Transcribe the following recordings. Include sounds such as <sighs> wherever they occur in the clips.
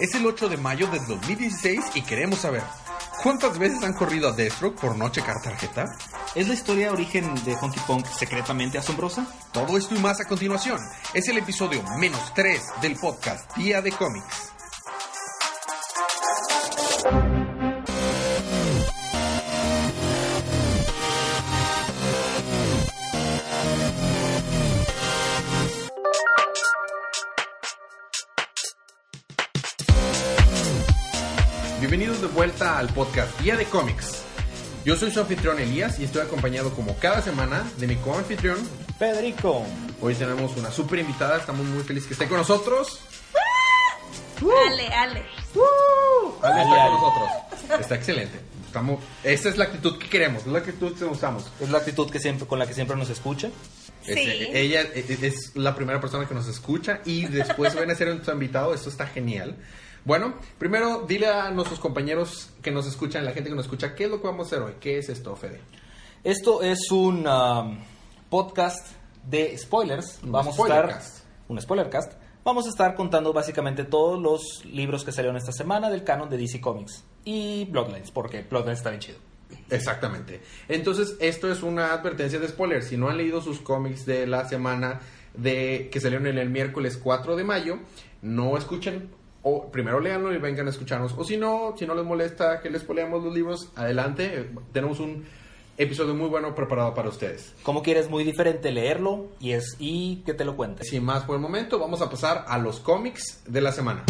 Es el 8 de mayo del 2016 y queremos saber, ¿cuántas veces han corrido a Deathstroke por no checar tarjeta? ¿Es la historia de origen de Honky Punk secretamente asombrosa? Todo esto y más a continuación. Es el episodio menos 3 del podcast Día de Cómics. Bienvenidos de vuelta al podcast Día de Cómics. Yo soy su anfitrión Elías y estoy acompañado como cada semana de mi co-anfitrión. Federico. Hoy tenemos una super invitada, estamos muy felices que esté con nosotros. Ale, Ale. Ale está Ale. con nosotros. Está excelente. Estamos, esta es la actitud que queremos, es la actitud que usamos. Es la actitud que siempre, con la que siempre nos escucha. Sí. Este, ella es, es la primera persona que nos escucha y después van a ser nuestro invitado. Esto está genial. Bueno, primero dile a nuestros compañeros que nos escuchan, la gente que nos escucha, ¿qué es lo que vamos a hacer hoy? ¿Qué es esto, Fede? Esto es un um, podcast de spoilers. Un Vamos a spoilercast. estar. Un spoilercast. Vamos a estar contando básicamente todos los libros que salieron esta semana del canon de DC Comics. Y Bloodlines, porque Bloodlines está bien chido. Exactamente. Entonces, esto es una advertencia de spoiler. Si no han leído sus cómics de la semana de que salieron en el miércoles 4 de mayo, no escuchen o primero léanlo y vengan a escucharnos. O si no, si no les molesta que les spoileamos los libros, adelante. Tenemos un episodio muy bueno preparado para ustedes. Como quieres, muy diferente leerlo y es y que te lo cuente. Sin más por el momento, vamos a pasar a los cómics de la semana.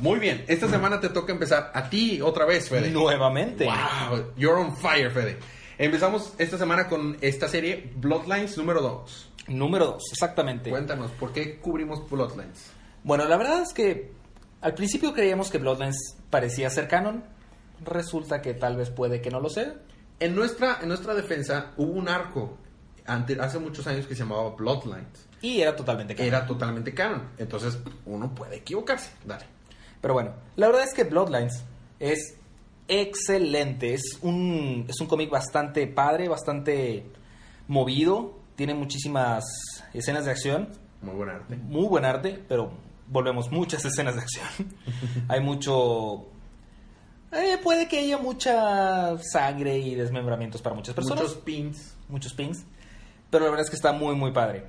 Muy bien, esta semana te toca empezar a ti otra vez, Fede. Nuevamente. Wow, you're on fire, Fede. Empezamos esta semana con esta serie Bloodlines número 2. Número 2, exactamente. Cuéntanos, ¿por qué cubrimos Bloodlines? Bueno, la verdad es que al principio creíamos que Bloodlines parecía ser canon. Resulta que tal vez puede que no lo sea. En nuestra, en nuestra defensa hubo un arco ante- hace muchos años que se llamaba Bloodlines. Y era totalmente canon. Era totalmente canon. Entonces, uno puede equivocarse. Dale. Pero bueno, la verdad es que Bloodlines es excelente. Es un, es un cómic bastante padre, bastante movido. Tiene muchísimas escenas de acción. Muy buen arte. Muy buen arte, pero volvemos, muchas escenas de acción. <laughs> Hay mucho... eh, puede que haya mucha sangre y desmembramientos para muchas personas. Muchos pins. muchos pings. Pero la verdad es que está muy, muy padre.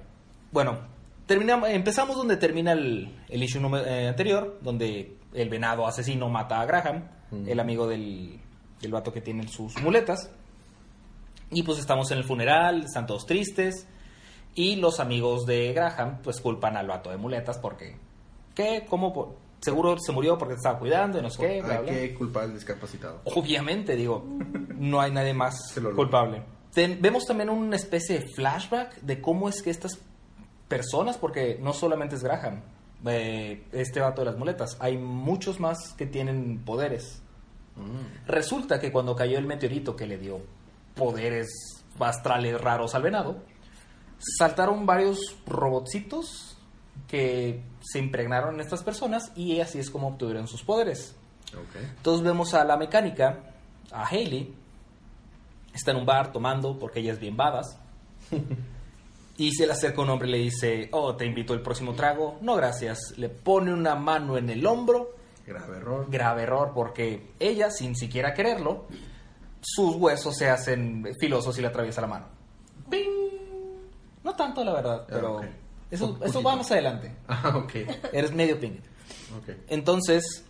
Bueno, terminamos, empezamos donde termina el, el issue eh, anterior, donde el venado asesino mata a Graham, El amigo del, del vato que tiene sus muletas. Y pues estamos en el funeral, están todos tristes. Y los amigos de Graham pues culpan al vato de muletas porque... ¿Qué? ¿Cómo? Seguro se murió porque te estaba cuidando y no sé qué, bla, Hay bla. que culpar al discapacitado. Obviamente, digo, no hay nadie más culpable. Ten- vemos también una especie de flashback de cómo es que estas personas, porque no solamente es Graham, eh, este vato de las muletas, hay muchos más que tienen poderes. Mm. Resulta que cuando cayó el meteorito que le dio poderes astrales raros al venado, saltaron varios robotcitos que se impregnaron en estas personas y así es como obtuvieron sus poderes. Entonces vemos a la mecánica, a Hailey, está en un bar tomando porque ella es bien babas. <laughs> y se le acerca un hombre y le dice, oh, te invito al próximo trago. No, gracias. Le pone una mano en el hombro. Grave error. Grave error porque ella, sin siquiera quererlo, sus huesos se hacen filosos y le atraviesa la mano. ¡Ping! No tanto, la verdad, pero ok. eso, eso va más adelante. Ah, ok. <laughs> Eres medio ping. Entonces,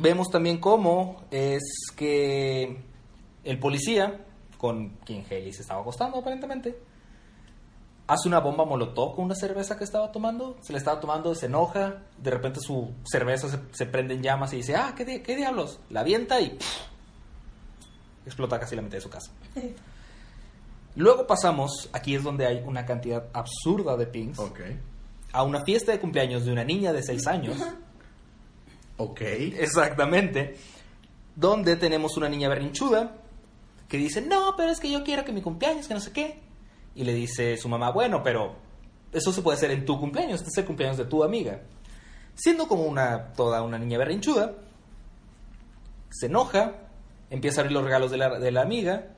vemos también cómo es que el policía, con quien Haley se estaba acostando aparentemente, hace una bomba molotov con una cerveza que estaba tomando, se le estaba tomando, se enoja, de repente su cerveza se, se prende en llamas y dice, ah, ¿qué, di- qué diablos? La avienta y explota casi la mitad de su casa. Luego pasamos, aquí es donde hay una cantidad absurda de pings, a una fiesta de cumpleaños de una niña de 6 años. <laughs> Ok. Exactamente. Donde tenemos una niña berrinchuda que dice, no, pero es que yo quiero que mi cumpleaños, que no sé qué. Y le dice su mamá, bueno, pero eso se puede hacer en tu cumpleaños, este es el cumpleaños de tu amiga. Siendo como una, toda una niña berrinchuda, se enoja, empieza a abrir los regalos de la, de la amiga,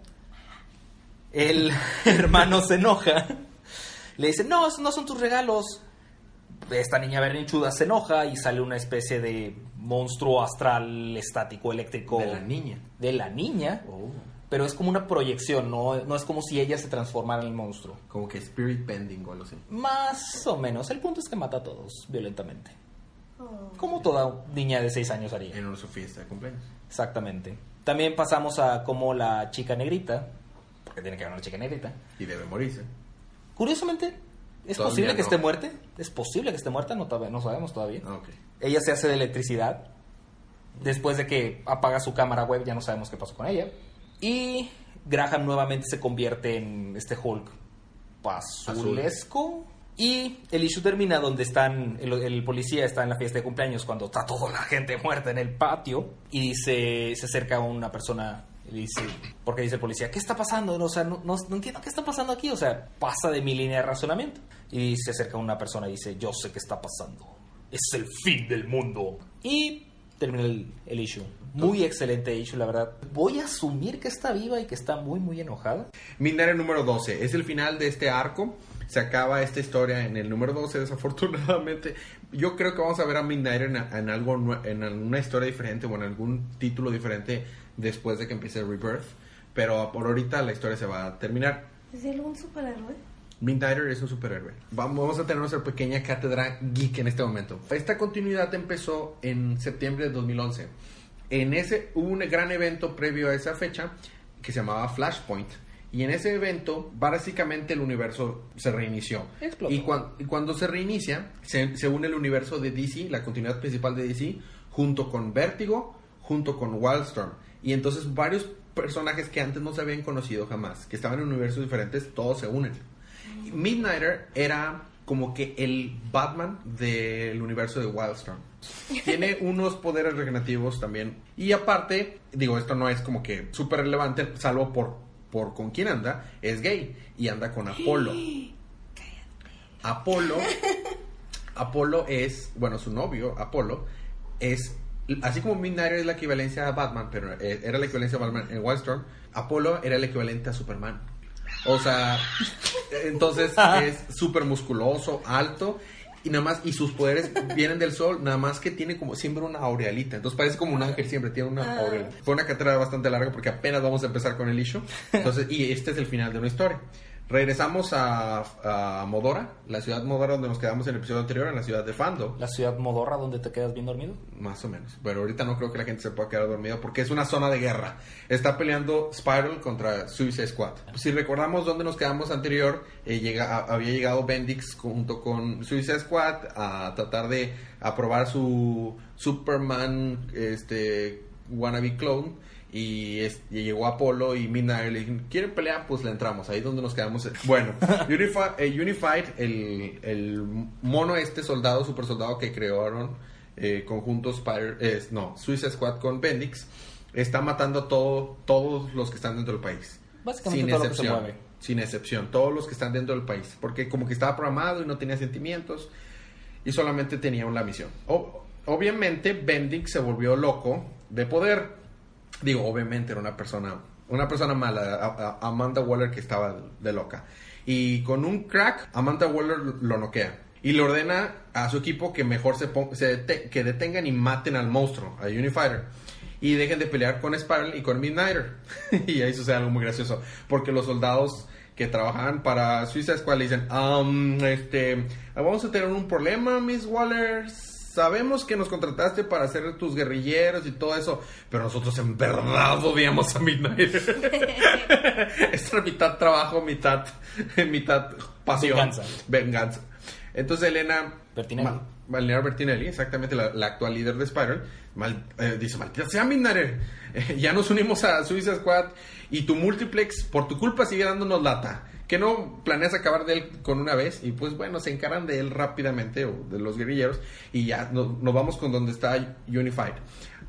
el <laughs> hermano se enoja Le dicen, no, esos no son tus regalos. Esta niña berrinchuda se enoja y sale una especie de monstruo astral estático eléctrico. De la niña. De la niña. Oh. Pero es como una proyección, no, no es como si ella se transformara en el monstruo. Como que Spirit Bending o algo así. Más o menos. El punto es que mata a todos violentamente. Oh. Como toda niña de 6 años haría. En una su fiesta de cumpleaños. Exactamente. También pasamos a como la chica negrita, porque tiene que haber una chica negrita. Y debe morirse. Curiosamente, ¿es Todavía posible que no. esté muerta? ¿Es posible que esté muerta? No, sabemos todavía. Ah. Ella se hace de electricidad. Después de que apaga su cámara web, ya no sabemos qué pasó con ella. Y Graham nuevamente se convierte en este Hulk azulesco. Y el issue termina donde están, el, el policía está en la fiesta de cumpleaños cuando está toda la gente muerta en el patio y dice, se acerca a una persona y dice, porque dice el policía, ¿qué está pasando? O sea, no, no- no entiendo qué está pasando aquí. O sea, pasa de mi línea de razonamiento. Y se acerca a una persona y dice, yo sé qué está pasando. Es el fin del mundo. Y termina el, el issue. Muy excelente issue, la verdad. Voy a asumir que está viva y que está muy, muy enojada. Midnighter número 12. Es el final de este arco. Se acaba esta historia en el número 12, desafortunadamente. Yo creo que vamos a ver a Midnighter en, en algo, en una historia diferente o en algún título diferente después de que empiece Rebirth. Pero por ahorita la historia se va a terminar. ¿Es él un superhéroe? Midnighter es un superhéroe. Vamos a tener nuestra pequeña cátedra geek en este momento. Esta continuidad empezó en septiembre de 2011. En ese hubo un gran evento previo a esa fecha que se llamaba Flashpoint. Y en ese evento, básicamente el universo se reinició. Y, cuan- y cuando se reinicia, se, se une el universo de DC, la continuidad principal de DC, junto con Vértigo, junto con Wildstorm. Y entonces varios personajes que antes no se habían conocido jamás, que estaban en universos diferentes, todos se unen. Midnighter era como que el Batman del universo de Wildstorm. Tiene <laughs> unos poderes regenerativos también. Y aparte, digo, esto no es como que súper relevante, salvo por, por con quién anda, es gay y anda con <gasps> Apolo. Apolo, <laughs> Apolo es, bueno, su novio, Apolo, es, así como Midnighter es la equivalencia a Batman, pero eh, era la equivalencia a Batman en Wildstorm, Apolo era el equivalente a Superman. O sea, entonces <laughs> es súper musculoso, alto. Y nada más, y sus poderes vienen del sol, nada más que tiene como siempre una aureolita. Entonces parece como un ángel siempre, tiene una Ah. aureola. Fue una cátedra bastante larga porque apenas vamos a empezar con el issue. Entonces, y este es el final de una historia. Regresamos a, a Modora, la ciudad Modora donde nos quedamos en el episodio anterior, en la ciudad de Fando. La ciudad modorra donde te quedas bien dormido. Más o menos. Pero ahorita no creo que la gente se pueda quedar dormida porque es una zona de guerra. Está peleando Spiral contra Suicide Squad. Si recordamos dónde nos quedamos anterior, eh, llega, a- había llegado Bendix junto con Suicide Squad a tratar de aprobar su Superman este wannabe clone. Y, es- y llegó Apolo y Midnight le dijeron, ¿quieren pelear? Pues le entramos, ahí es donde nos quedamos. Bueno, <laughs> eh, Unified, el, el mono este soldado, super soldado que crearon eh, conjuntos Spider, eh, no, Suicide Squad con Bendix, está matando a todo, todos los que están dentro del país. Básicamente todo lo que se mueve. Sin excepción, todos los que están dentro del país. Porque como que estaba programado y no tenía sentimientos y solamente tenía una misión. O- obviamente Bendix se volvió loco de poder. Digo, obviamente era una persona, una persona mala, Amanda Waller que estaba de loca. Y con un crack, Amanda Waller lo noquea. Y le ordena a su equipo que mejor se, que detengan y maten al monstruo, a Unifighter. Y dejen de pelear con Spiral y con Midnighter. <laughs> y ahí sucede algo muy gracioso. Porque los soldados que trabajaban para Suiza Squad le dicen, "Am, este, vamos a tener un problema, Miss Waller. Sabemos que nos contrataste para ser tus guerrilleros y todo eso, pero nosotros en verdad odiamos a Midnighter. <laughs> es mitad trabajo, mitad, <laughs> mitad pasión. Venganza. Venganza. Entonces Elena Bertinelli. Elena Bertinelli, exactamente la, la actual líder de Spiral, mal- eh, dice, maldita sea Midnighter, eh, <laughs> ya nos unimos a Suicide Squad y tu multiplex por tu culpa sigue dándonos lata. Que no planeas acabar de él con una vez y pues bueno, se encaran de él rápidamente o de los guerrilleros y ya no- nos vamos con donde está Unified.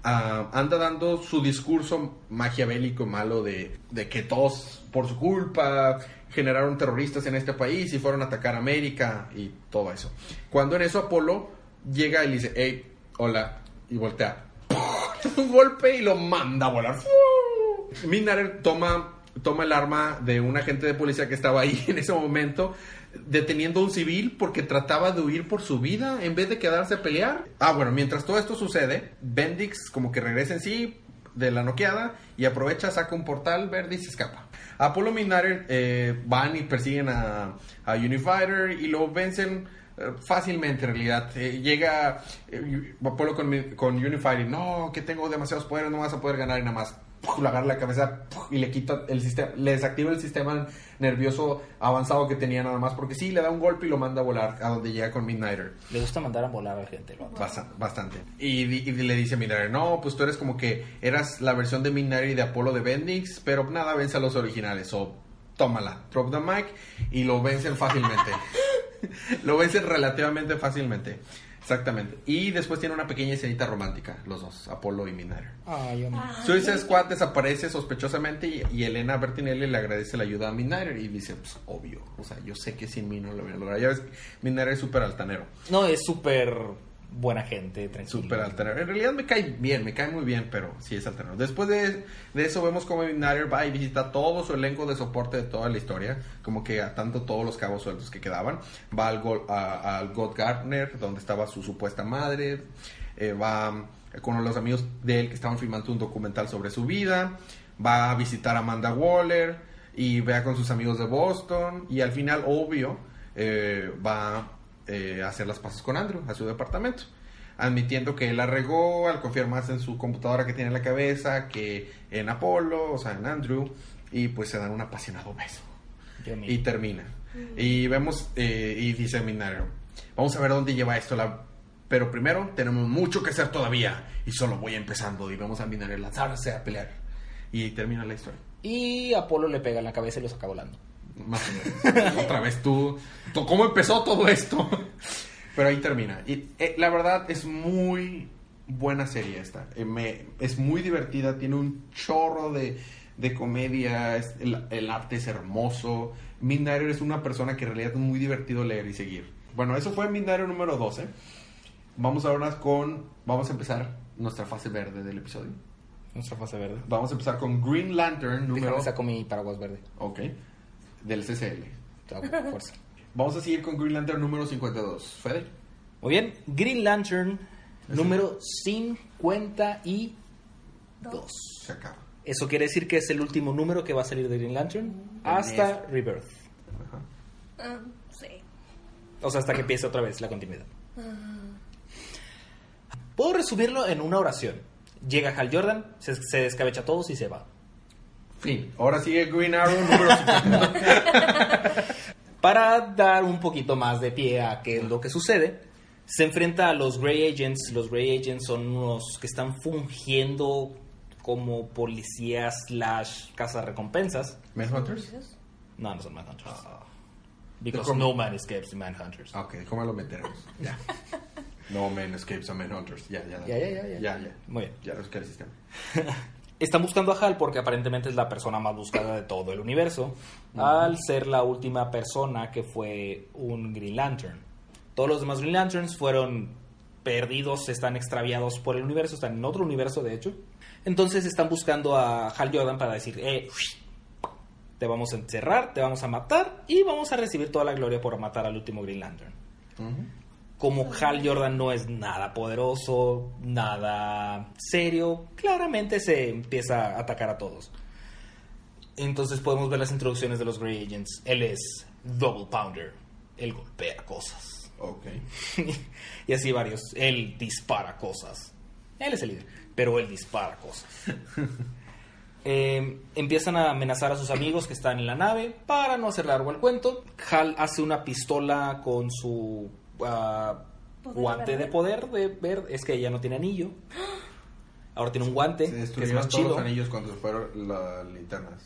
Ah, anda dando su discurso maquiavélico malo de, que todos por su culpa generaron terroristas en este país y fueron a atacar América y todo eso. Cuando en eso Apolo llega y le dice, hey, hola, y voltea. <laughs> Un golpe y lo manda a volar. Midnighter toma, toma el arma de un agente de policía que estaba ahí <laughs> en ese momento, deteniendo a un civil porque trataba de huir por su vida en vez de quedarse a pelear. Ah, bueno, mientras todo esto sucede, Bendix como que regresa en sí de la noqueada y aprovecha, saca un portal verde y se escapa. Apollo Midnighter eh, van y persiguen a, a Unifighter y lo vencen eh, fácilmente en realidad. Eh, llega eh, Apolo con, con Unified y no, que tengo demasiados poderes, no vas a poder ganar y nada más. Le agarra la cabeza y le quita el sistema, le desactiva el sistema nervioso avanzado que tenía nada más porque sí, le da un golpe y lo manda a volar a donde llega con Midnighter. Le gusta mandar a volar a la gente. lo- Basta- Bastante. Y, y le dice a Midnighter, no, pues tú eres como que eras la versión de Midnighter y de Apolo de Bendix, pero nada, vence a los originales. O tómala, drop the mic y lo vencen fácilmente. <laughs> lo vencen relativamente fácilmente. Exactamente. Y después tiene una pequeña escenita romántica, los dos, Apolo y Midnighter. Ay, hombre. Suicide Squad desaparece sospechosamente y, y Elena Bertinelli le agradece la ayuda a Midnighter y dice, pues obvio, o sea, yo sé que sin mí no lo voy a lograr. Ya ves, Midnighter es súper altanero. No, es súper buena gente, tranquilo. Súper altanero. En realidad me cae bien, me cae muy bien, pero sí es altanero. Después de, de eso vemos como Midnighter va y visita todo su elenco de soporte de toda la historia, como que atando todos los cabos sueltos que quedaban. Va al, Gol- a- al God Gardner, donde estaba su supuesta madre. Eh, va con los amigos de él que estaban filmando un documental sobre su vida. Va a visitar a Amanda Waller y vea con sus amigos de Boston. Y al final, obvio, eh, va eh, hacer las paces con Andrew a su departamento admitiendo que él la regó al confiar más en su computadora que tiene en la cabeza que en Apolo, o sea, en Andrew, y pues se dan un apasionado beso. Y termina. Y vemos, eh, y dice Minario, vamos a ver dónde lleva esto, la... pero primero tenemos mucho que hacer todavía, y solo voy empezando, y vemos a Minario lanzarse a pelear. Y termina la historia. Y Apolo le pega en la cabeza y lo saca volando. Más o menos. <laughs> Otra vez tú, tú- ¿Cómo empezó todo esto? <laughs> Pero ahí termina. Y eh, la verdad es muy buena serie esta. Eh, me- es muy divertida, tiene un chorro de, de comedia, es- el, el arte es hermoso. Midnighter es una persona que en realidad es muy divertido leer y seguir. Bueno, eso fue Midnighter número 12. Vamos ahora con... Vamos a empezar nuestra fase verde del episodio. Nuestra fase verde. Vamos a empezar con Green Lantern número... Déjame saco mi paraguas verde. Ok. Del CCL. <laughs> Fuerza. Vamos a seguir con Green Lantern número 52. Fede. Muy bien. Green Lantern número 52. Se acaba. Eso quiere decir que es el último número que va a salir de Green Lantern hasta Ernesto. Rebirth. Ajá. Ah, sí. O sea, hasta que empiece otra vez la continuidad. Puedo resumirlo en una oración. Llega Hal Jordan, se, se descabecha a todos y se va. Fin. Ahora sigue Green Arrow número 52. <laughs> Para dar un poquito más de pie a qué es lo que sucede, se enfrenta a los Grey Agents. Los Grey Agents son unos que están fungiendo como policías slash recompensas. ¿Manhunters? No, no son Manhunters. Ah. Because no man escapes the Manhunters. Ah, ok. ¿Cómo lo meteremos? <laughs> Ya. No man escapes a Manhunters. Ya, ya. Ya, ya, ya, ya. Ya, ya. Muy bien. Ya lo el sistema. <laughs> Están buscando a Hal porque aparentemente es la persona más buscada de todo el universo, al ser la última persona que fue un Green Lantern. Todos los demás Green Lanterns fueron perdidos, están extraviados por el universo, están en otro universo de hecho. Entonces están buscando a Hal Jordan para decir, eh, te vamos a encerrar, te vamos a matar y vamos a recibir toda la gloria por matar al último Green Lantern como Hal Jordan no es nada poderoso, nada serio, claramente se empieza a atacar a todos. Entonces podemos ver las introducciones de los Grey Agents. Él es Double Pounder. Él golpea cosas. Ok. <laughs> y así varios. Él dispara cosas. Él es el líder, pero él dispara cosas. <laughs> Eh, empiezan a amenazar a sus amigos que están en la nave. Para no hacer largo el cuento, Hal hace una pistola con su ah, Poder guante de poder de ver. Es que ella no tiene anillo. Ahora tiene un guante Se que es destruyeron más todos chido. los anillos cuando se fueron las linternas.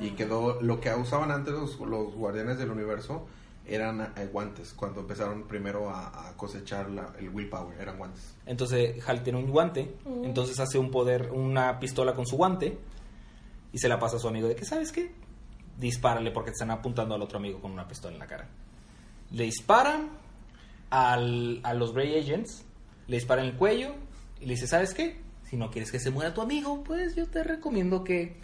Y quedó lo que usaban antes los, los guardianes del universo eran eh, guantes. Cuando empezaron primero a, a cosechar la- el willpower, eran guantes. Entonces Hal tiene un guante, Mm. entonces hace un poder, una pistola con su guante y se la pasa a su amigo de que, ¿sabes qué? Dispárale porque te están apuntando al otro amigo con una pistola en la cara. Le disparan al- a los Grey Agents, le disparan en el cuello y le dice, ¿sabes qué? Si no quieres que se muera tu amigo, pues yo te recomiendo que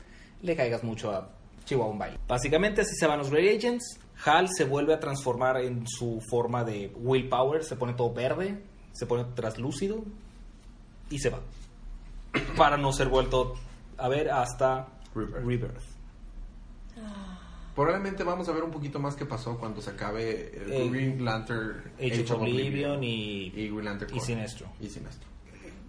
le caigas mucho a Chihuahua baile. Básicamente así se van los Great Agents. Hal se vuelve a transformar en su forma de willpower, se pone todo verde, se pone traslúcido y se va. Para no ser vuelto a ver hasta Rebirth. Rebirth. Probablemente vamos a ver un poquito más qué pasó cuando se acabe el Eh, Green Lantern Age of Oblivion y, y Green Lantern y. Sinestro. Y Sinestro.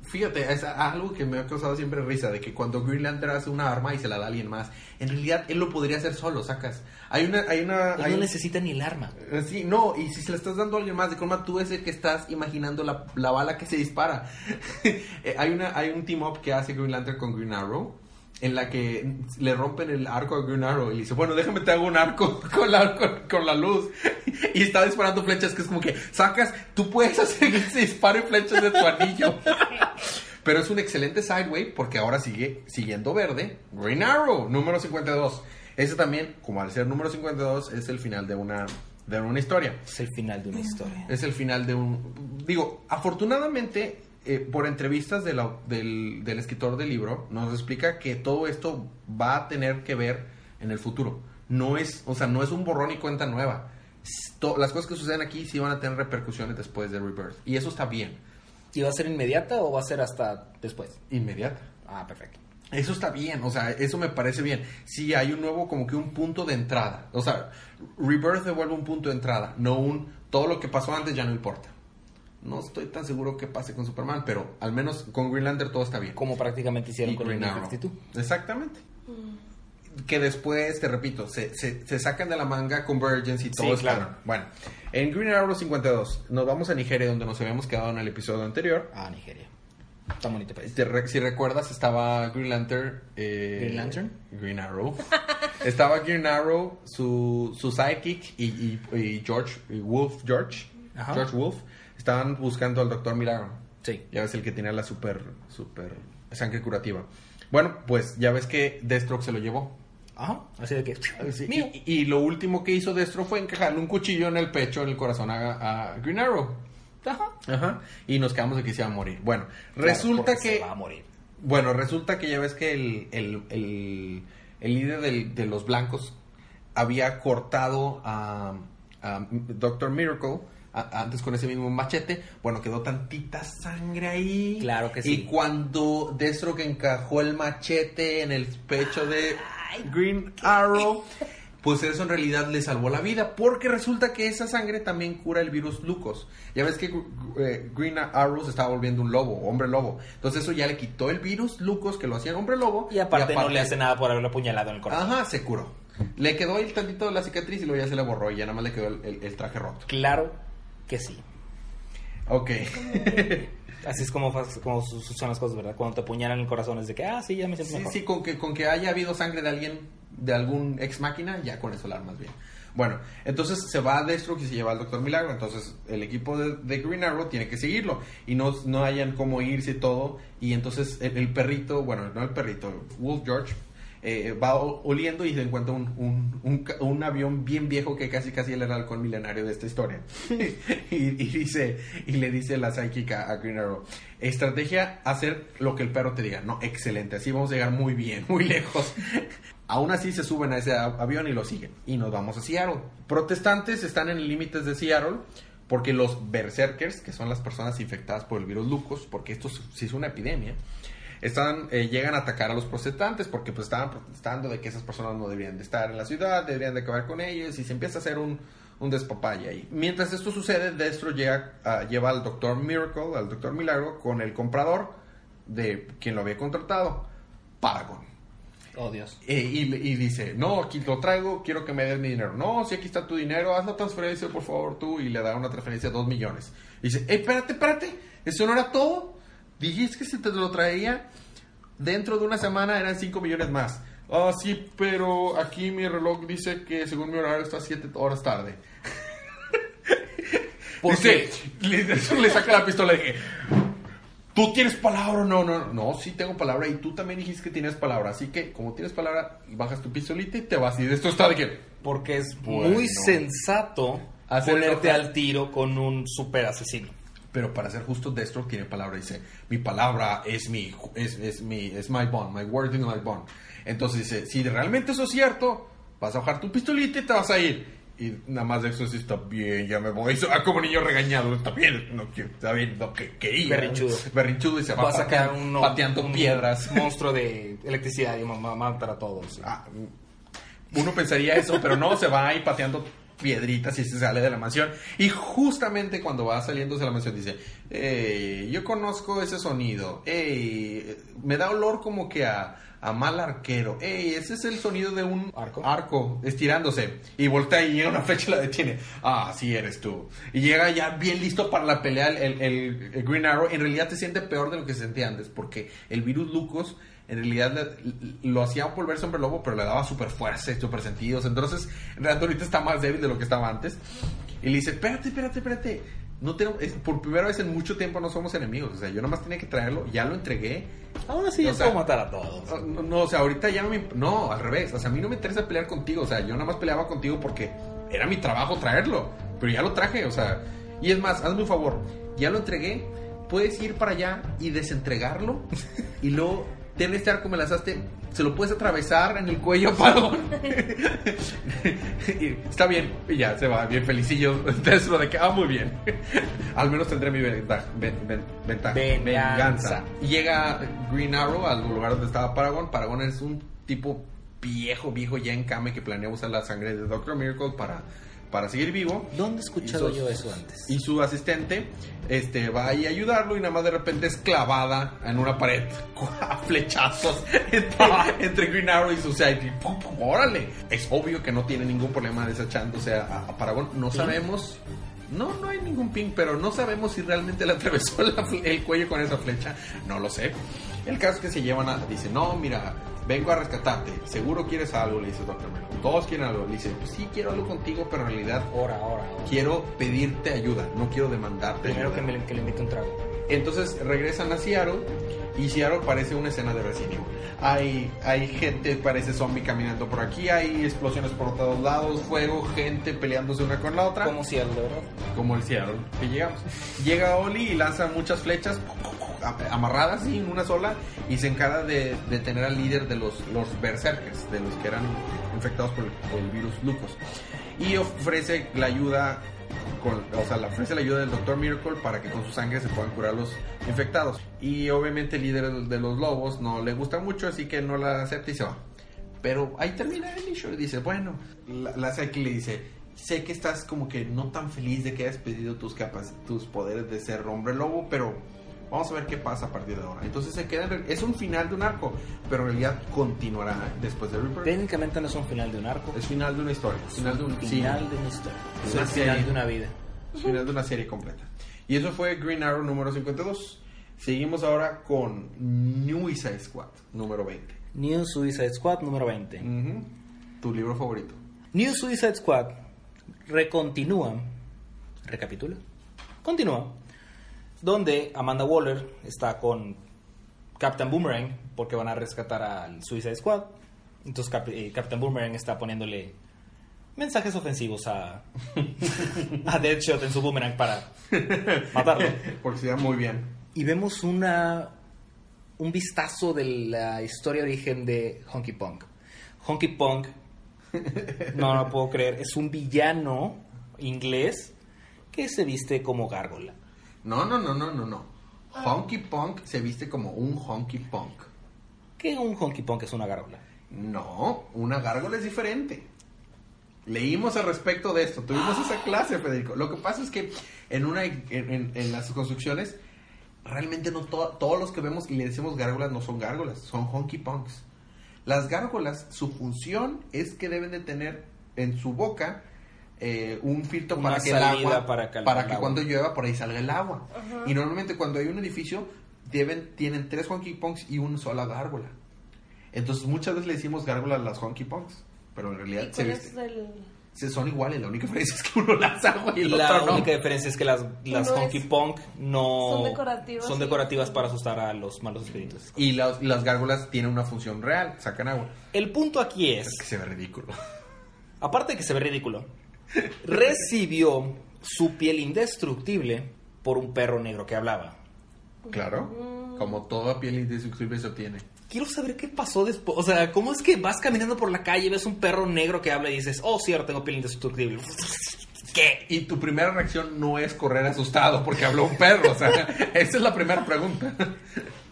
Fíjate, es algo que me ha causado siempre risa, de que cuando Green Lantern hace una arma y se la da a alguien más, en realidad él lo podría hacer solo, sacas. Hay una... Hay una Él hay no un- necesita ni el arma. Eh, Sí, no, y si se la estás dando a alguien más, de forma tú es el que estás imaginando la, la bala que se dispara. <laughs> Eh, hay, una, hay un team up que hace Green Lantern con Green Arrow, en la que le rompen el arco a Green Arrow y le dice, bueno, déjame te hago un arco <laughs> con la, con, con la luz. Y está disparando flechas, que es como que sacas, tú puedes hacer que se disparen flechas de tu anillo. <laughs> Pero es un excelente sideway porque ahora sigue siguiendo verde. Green Arrow, número 52. Ese también, como al ser número 52, es el final de una, de una historia. Es el final de una historia. Es el final de un... Digo, afortunadamente, eh, por entrevistas de la- del, del escritor del libro, nos explica que todo esto va a tener que ver en el futuro. No es, o sea, no es un borrón y cuenta nueva. To- las cosas que suceden aquí sí van a tener repercusiones después de Rebirth. Y eso está bien. ¿Y va a ser inmediata o va a ser hasta después? Inmediata. Ah, perfecto. Eso está bien, o sea, eso me parece bien. Sí, hay un nuevo, como que un punto de entrada. O sea, Rebirth devuelve un punto de entrada, no un todo lo que pasó antes ya no importa. No estoy tan seguro que pase con Superman, pero al menos con Green Lantern todo está bien. Como prácticamente hicieron Y con el Green Arrow. 52. Exactamente. Que después, te repito, se, se, se sacan de la manga Convergence y todo Sí, es claro. Bueno, en Green Arrow 52 nos vamos a Nigeria, donde nos habíamos quedado en el episodio anterior. Ah, Nigeria. Tan bonito país. Te re- si recuerdas, estaba Green Lantern. eh, ¿Green Lantern? Green Arrow. <laughs> estaba Green Arrow, su, su sidekick y, y- y George, y Wolf George. Ajá. George Wolf. Estaban buscando al Doctor Milagro. Sí. Ya ves el que tenía la super, super sangre curativa. Bueno, pues ya ves que Deathstroke se lo llevó. Ajá. Así de que. Sí, Mío. y, y lo último que hizo Deathstroke fue encajarle un cuchillo en el pecho, en el corazón a, a Green Arrow. Ajá. Ajá. Y nos quedamos de que se iba a morir. Bueno, Claro, resulta que... Se va a morir. Bueno, resulta que ya ves que el, el, el, el líder del- de los blancos había cortado a, a Doctor Miracle a- antes con ese mismo machete. Bueno, quedó tantita sangre ahí. Claro que sí. Y cuando Deathstroke encajó el machete en el pecho de Green Arrow, pues eso en realidad le salvó la vida. Porque resulta que esa sangre también cura el virus Lucos. Ya ves que eh, Green Arrow se estaba volviendo un lobo, hombre lobo. Entonces eso ya le quitó el virus Lucos que lo hacía hombre lobo. Y aparte, no le hace nada por haberlo apuñalado en el corazón. Ajá, se curó. Le quedó ahí tantito de la cicatriz y luego ya se le borró y ya nada más le quedó el, el- el traje roto. Claro que sí. Ok. Así es como, como son las cosas, ¿verdad? Cuando te apuñalan el corazón es de que, ah, sí, ya me siento Sí, mejor. sí, con que, con que haya habido sangre de alguien, de algún ex máquina, ya con eso la armas bien. Bueno, entonces se va a Deathstroke y se lleva al Doctor Milagro. Entonces el equipo de, de Green Arrow tiene que seguirlo. Y no, no hayan cómo irse y todo. Y entonces el, el perrito, bueno, no el perrito, Wolf George, eh, va oliendo y se encuentra un, un, un un avión bien viejo que casi casi era el halcón milenario de esta historia. <laughs> y, dice, y le dice la psychic a, Green Arrow, estrategia, hacer lo que el perro te diga. No, excelente, así vamos a llegar muy bien, muy lejos. <laughs> Aún así se suben a ese avión y lo siguen. Y nos vamos a Seattle. Protestantes están en límites de Seattle porque los berserkers, que son las personas infectadas por el virus Lucos, porque esto sí es una epidemia, están, eh, llegan a atacar a los protestantes porque pues estaban protestando de que esas personas no deberían de estar en la ciudad, deberían de acabar con ellos y se empieza a hacer un, un despapalle ahí. Mientras esto sucede, Destro llega, a- lleva al Doctor Miracle, al Doctor Milagro, con el comprador de quien lo había contratado, Paragon. Oh, Dios. Eh, y, y dice, no, aquí lo traigo, quiero que me des mi dinero. No, si aquí está tu dinero, haz la transferencia, por favor, tú. Y le da una transferencia de dos millones. Y dice, "Ey, espérate, espérate, ¿eso no era todo? Dijiste que si te lo traía, dentro de una semana eran cinco millones más. Ah, sí, pero aquí mi reloj dice que según mi horario está siete horas tarde. <laughs> ¿Por Dice, le, le saca la pistola y dije, ¿tú tienes palabra? No, no, no, sí tengo palabra y tú también dijiste que tienes palabra. Así que, como tienes palabra, bajas tu pistolita y te vas. Y de esto está de que, Porque es Bueno. muy sensato ponerte al tiro con un super asesino. Pero para ser justo, Destro tiene palabra. Dice, mi palabra es mi, es, es mi, es my bond, my word is my bond. Entonces dice, si realmente eso es cierto, vas a bajar tu pistolita y te vas a ir. Y nada más de eso sí está bien, ya me voy. <laughs> Ah, como niño regañado, está bien, no quiero, está bien, no, que, que iba. Berrinchudo. Berrinchudo y se va, a sacar un, pateando un piedras. <laughs> monstruo de electricidad y va a matar a todos. Ah, uno pensaría eso, pero no, se va ahí pateando piedritas y se sale de la mansión. Y justamente cuando va saliendo de la mansión dice, "Ey, yo conozco ese sonido. Me da olor como que a, a mal arquero. Ese es el sonido de un ¿Arco? arco estirándose. Y voltea y llega una flecha y la detiene. Ah, sí eres tú. Y llega ya bien listo para la pelea el, el- el Green Arrow. En realidad te siente peor de lo que se sentía antes porque el virus Lucos en realidad lo hacía volverse hombre lobo, pero le daba super fuerza y super sentidos. Entonces, en realidad ahorita está más débil de lo que estaba antes. Y le dice, espérate, espérate, espérate. No tenemos, es- por primera vez en mucho tiempo no somos enemigos. O sea, yo nomás tenía que traerlo, ya lo entregué. Ahora sí, O ya sea, puedo matar a todos. No, no, o sea, ahorita ya no me... No, al revés. O sea, a mí no me interesa pelear contigo. O sea, yo nada más peleaba contigo porque era mi trabajo traerlo. Pero ya lo traje, o sea... Y es más, hazme un favor. Ya lo entregué. Puedes ir para allá y desentregarlo. <laughs> Y luego, ten este arco, me lanzaste. Se lo puedes atravesar en el cuello <laughs> Padón. Y Está bien. Y ya, se va bien felicillo. <laughs> Dentro de que... Ah, muy bien. <laughs> Al menos tendré mi ventaja. ven- ven- ventaja. Venganza. Y llega Green Arrow al lugar donde estaba Paragon. Paragon es un tipo viejo, viejo ya en cama que planea usar la sangre de Doctor Miracle para, para seguir vivo. ¿Dónde he escuchado Y sus- yo eso antes? Y su asistente este, va ahí a ayudarlo y nada más de repente es clavada en una pared <laughs> a flechazos <laughs> entre, entre Green Arrow y su side. ¡Pum, pum! ¡Órale! Es obvio que no tiene ningún problema desechándose a, a Paragon. No sabemos... No, no hay ningún ping, pero no sabemos si realmente le atravesó la el cuello con esa flecha. No lo sé. El caso es que se llevan a... Dice, no, mira, vengo a rescatarte. Seguro quieres algo, le dice Doctor Miracle. Todos quieren algo. Le dice, pues sí, quiero algo contigo, pero en realidad Ahora, ahora, ahora. quiero pedirte ayuda, no quiero demandarte. Primero ayuda. que, me, que le invite un trago. Entonces regresan a Seattle y Seattle parece una escena de Resident Evil. Hay, hay gente, parece zombie caminando por aquí, hay explosiones por todos lados, fuego, gente peleándose una con la otra. Como verdad. Como el Seattle que llegamos. Llega Oli y lanza muchas flechas amarradas en una sola y se encarga de, de tener al líder de los, los berserkers, de los que eran infectados por el, por el virus Lucos. Y ofrece la ayuda, con, o sea, le ofrece la ayuda del Doctor Miracle para que con su sangre se puedan curar los infectados. Y obviamente el líder de los lobos no le gusta mucho, así que no la acepta y se va. Pero ahí termina el issue y dice, bueno, la, la le dice, sé que estás como que no tan feliz de que hayas pedido tus capas, tus poderes de ser hombre lobo, pero vamos a ver qué pasa a partir de ahora. Entonces se queda, en es un final de un arco, pero en realidad continuará después de Reaper. Técnicamente no es un final de un arco. Es final de una historia, final de un final de una historia. Es Es una final de una vida. es final de una serie completa. Y eso fue Green Arrow número 52. Seguimos ahora con New Suicide Squad número 20. New Suicide Squad número 20. Ujú. Tu libro favorito. New Suicide Squad recontinúa, recapitula, continúa, donde Amanda Waller está con Captain Boomerang porque van a rescatar al Suicide Squad. Entonces Cap- eh, Captain Boomerang está poniéndole mensajes ofensivos a, <laughs> a Deadshot en su boomerang para <laughs> matarlo. Se llama muy bien. Y vemos una un vistazo de la historia de origen de Honky Punk. Honky Punk, no lo puedo creer, es un villano inglés que se viste como gárgola. No, no, no, no, no, no. Honky Punk se viste como un Honky Punk. ¿Qué un Honky Punk es una gárgola? No, una gárgola es diferente. Leímos al respecto de esto, tuvimos esa clase, Federico. Lo que pasa es que en una en, en- en las construcciones realmente no to- todos los que vemos y le decimos gárgolas no son gárgolas, son honky punks. Las gárgolas, su función es que deben de tener en su boca eh, un filtro Una para que el agua, para que- para el que agua. cuando llueva por ahí salga el agua. Y normalmente cuando hay un edificio deben tienen tres honky punks y una sola gárgola. Entonces muchas veces le decimos gárgolas a las honky punks, pero en realidad ¿Y se cuál viste- es el...? se- son iguales, la única <laughs> diferencia es que uno lanza agua y el La otro no. única diferencia es que las, las Uno Honky es- Punk no son decorativas son decorativas para asustar a los malos espíritus. Y las, las gárgolas tienen una función real, sacan agua. El punto aquí es Es que se ve ridículo. aparte de que se ve ridículo, recibió su piel indestructible por un perro negro que hablaba. Claro, como toda piel indestructible se obtiene. quiero saber qué pasó después. O sea, ¿cómo es que vas caminando por la calle, ves un perro negro que habla y dices, oh, cierto, tengo piel indestructible? ¿Qué? Y tu primera reacción no es correr asustado porque habló un perro. O sea, <laughs> esa es la primera pregunta.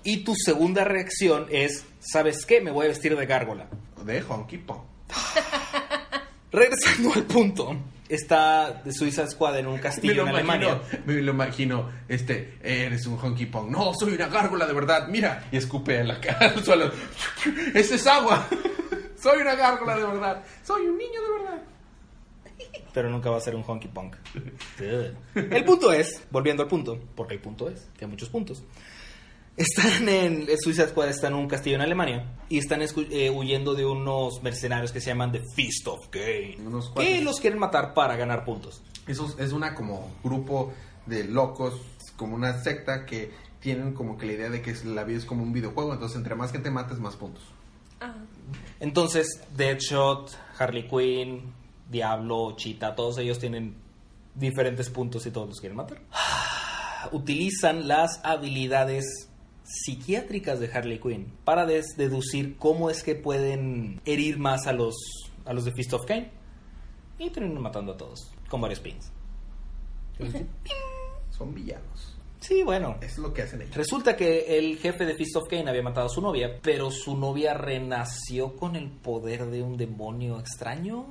Y tu segunda reacción es, ¿sabes qué? Me voy a vestir de gárgola. De Honky. <laughs> Regresando al punto, está de Suiza Squad en un castillo en Alemania. imagino, me lo imagino, este, eres un honky pong. No, soy una gárgola de verdad, mira. Y escupe en la cara <laughs> al suelo. Ese es agua. <laughs> soy una gárgola de verdad. Soy un niño de verdad. Pero nunca va a ser un honky punk. <laughs> el punto es, volviendo al punto, porque el punto es, que hay muchos puntos. Están en Suiza Squad, están en un castillo en Alemania y están eh, huyendo de unos mercenarios que se llaman The Feast of Gain. Unos Que los quieren matar para ganar puntos. Eso es una como grupo de locos, como una secta que tienen como que la idea de que la vida es como un videojuego. Entonces, entre más gente mates, más puntos. Ah, Entonces, Deadshot, Harley Quinn, Diablo, Cheetah, todos ellos tienen diferentes puntos y todos los quieren matar. <sighs> Utilizan las habilidades psiquiátricas de Harley Quinn para des- deducir cómo es que pueden herir más a los, a los de Fist of Cain y terminan matando a todos con varios pins. Son villanos. Sí, bueno. Es lo que hacen ellos. Resulta que el jefe de Fist of Cain había matado a su novia, pero su novia renació con el poder de un demonio extraño.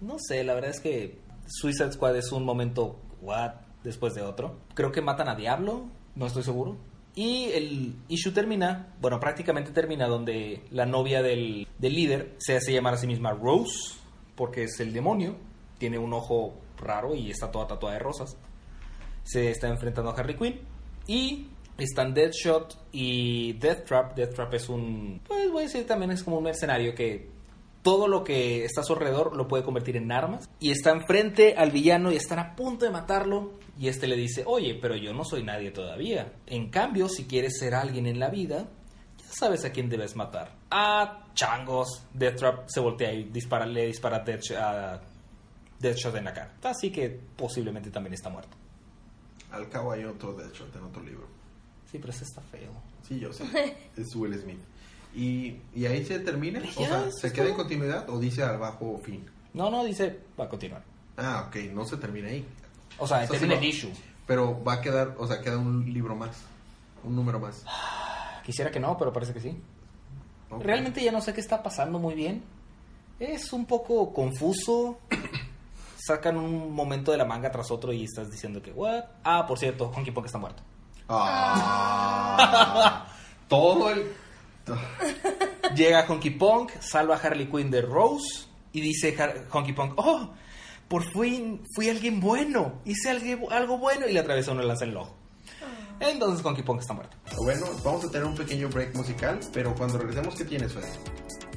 No sé, la verdad es que Suicide Squad es un momento, what, después de otro. Creo que matan a Diablo, no estoy seguro. Y el issue termina, bueno, prácticamente termina donde la novia del, del líder se hace llamar a sí misma Rose, porque es el demonio, tiene un ojo raro y está toda tatuada de rosas se está enfrentando a Harley Quinn y están Deadshot y Deathtrap. Deathtrap es un, pues voy a decir también es como un mercenario que todo lo que está a su alrededor lo puede convertir en armas y está enfrente al villano y están a punto de matarlo y este le dice, oye, pero yo no soy nadie todavía. En cambio, si quieres ser alguien en la vida, ya sabes a quién debes matar. A changos. Deathtrap se voltea y dispara, le dispara a Deadshot, a Deadshot en la cara. Así que posiblemente también está muerto. Al cabo hay otro de hecho en otro libro. Sí, pero ese está feo. Sí, yo sé. <laughs> es Will Smith. Y, y ahí se termina. O Ya, sea, ¿se queda en continuidad o dice al bajo fin? No, no, dice, va a continuar. Ah, ok, no se termina ahí. O sea, O sea, termina sí el issue. Pero va a quedar, o sea, queda un libro más. Un número más. <sighs> Quisiera que no, pero parece que sí. Ok. Realmente ya no sé qué está pasando muy bien. Es un poco confuso. <coughs> Sacan un momento de la manga tras otro y estás diciendo que, what? Ah, por cierto, Honky Punk está muerto. Ah, <laughs> todo el. <laughs> Llega Honky Punk, salva a Harley Quinn de Rose y dice Har- Honky Punk, oh, por fin fui alguien bueno, hice algo, algo bueno y le atravesó una lanza en el ojo. Entonces Honky Punk está muerto. Bueno, vamos a tener un pequeño break musical, pero cuando regresemos, ¿qué tienes, Fred?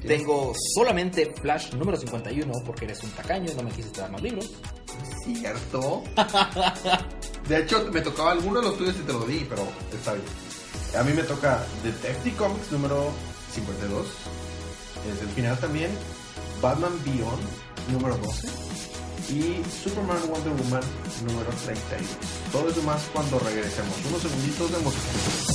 ¿Tienes- Tengo solamente Flash número 51 porque eres un tacaño y no me quisiste dar más libros. Cierto. <laughs> De hecho, me tocaba alguno de los tuyos y te lo di, pero está bien. A mí me toca Detective Comics número 52. Es el final también. Batman Beyond número 12. Y Superman Wonder Woman número 32. Todo eso más cuando regresemos. Unos segunditos de música.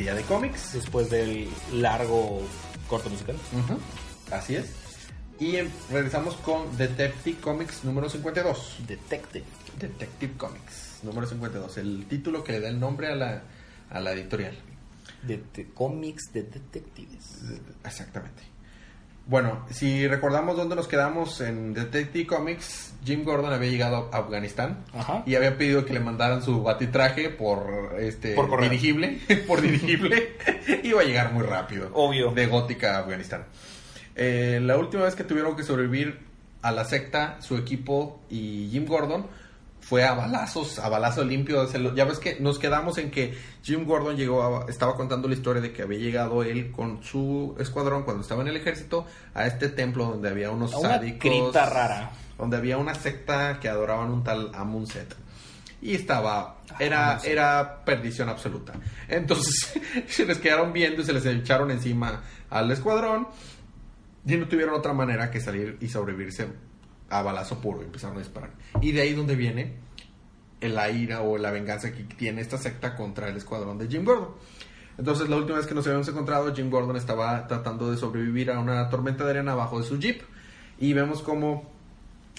Día de Cómics. Después del largo corto musical. Así es. Y em, regresamos con Detective Comics número 52. Detective. Detective Comics número 52. El título que le da el nombre a la, a la editorial. De, de cómics de detectives. Exactamente. Bueno, si recordamos dónde nos quedamos en Detective Comics, Jim Gordon había llegado a Afganistán Ajá. y había pedido que le mandaran su batitraje por este Por dirigible, <laughs> por dirigible, <laughs> iba a llegar muy rápido. Obvio. De Gótica a Afganistán. Eh, la última vez que tuvieron que sobrevivir a la secta, su equipo y Jim Gordon fue a balazos, a balazo limpio. lo- ya ves que nos quedamos en que Jim Gordon llegó, a- estaba contando la historia de que había llegado él con su escuadrón cuando estaba en el ejército a este templo donde había unos una sádicos. rara. Donde había una secta que adoraban un tal Amun-Set. Y estaba, era, Amun-Set. era perdición absoluta. Entonces <laughs> se les quedaron viendo y se les echaron encima al escuadrón. Y no tuvieron otra manera que salir y sobrevivirse a balazo puro empezaron a disparar. Y de ahí donde viene la ira o la venganza que tiene esta secta contra el escuadrón de Jim Gordon. Entonces la última vez que nos habíamos encontrado, Jim Gordon estaba tratando de sobrevivir a una tormenta de arena abajo de su jeep. Y vemos como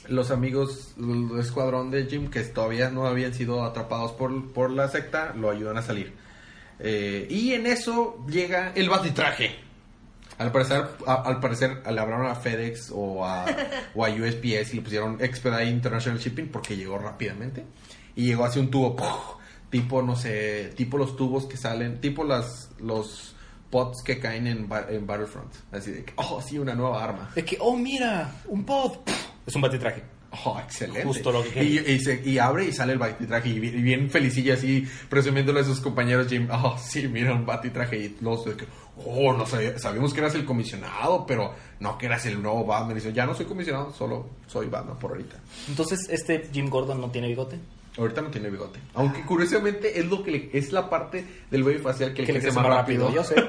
los amigos del escuadrón de Jim, que todavía no habían sido atrapados por, por la secta, lo ayudan a salir. Eh, y en eso llega el batitraje. Al parecer, a- al parecer le hablaron a FedEx o a, <laughs> o a USPS y le pusieron Expedite International Shipping porque llegó rápidamente. Y llegó así un tubo, tipo, no sé, tipo los tubos que salen, tipo las, los pods que caen en, en Battlefront. Así de que, oh, sí, una nueva arma. De que, oh, mira, un pod. Es un batitraje. Oh, excelente. Justo lo que y, y, se- y abre y sale el batitraje y bien, y bien felicilla así, presumiéndole a sus compañeros Jim. Oh, sí, mira, un batitraje. Y los de que, oh, no sabía- sabíamos que eras el comisionado, pero no que eras el nuevo Batman. Y dice, ya no soy comisionado, solo soy Batman por ahorita. Entonces, este Jim Gordon no tiene bigote. Ahorita no tiene bigote. Aunque curiosamente es lo que le- es la parte del vello facial que, Que le crece más rápido. Yo sé. <laughs>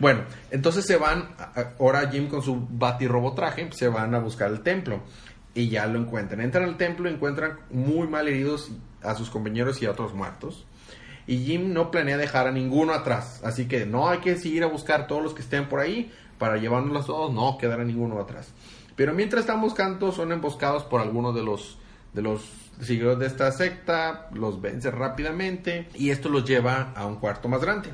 Bueno, entonces se van, ahora Jim con su batirobotraje, se van a buscar el templo y ya lo encuentran. Entran al templo y encuentran muy mal heridos a sus compañeros y a otros muertos. Y Jim no planea dejar a ninguno atrás, así que no hay que seguir a buscar todos los que estén por ahí para llevárnoslos todos, no quedará ninguno atrás. Pero mientras están buscando, son emboscados por algunos de los de los seguidores de esta secta, los vence rápidamente y esto los lleva a un cuarto más grande,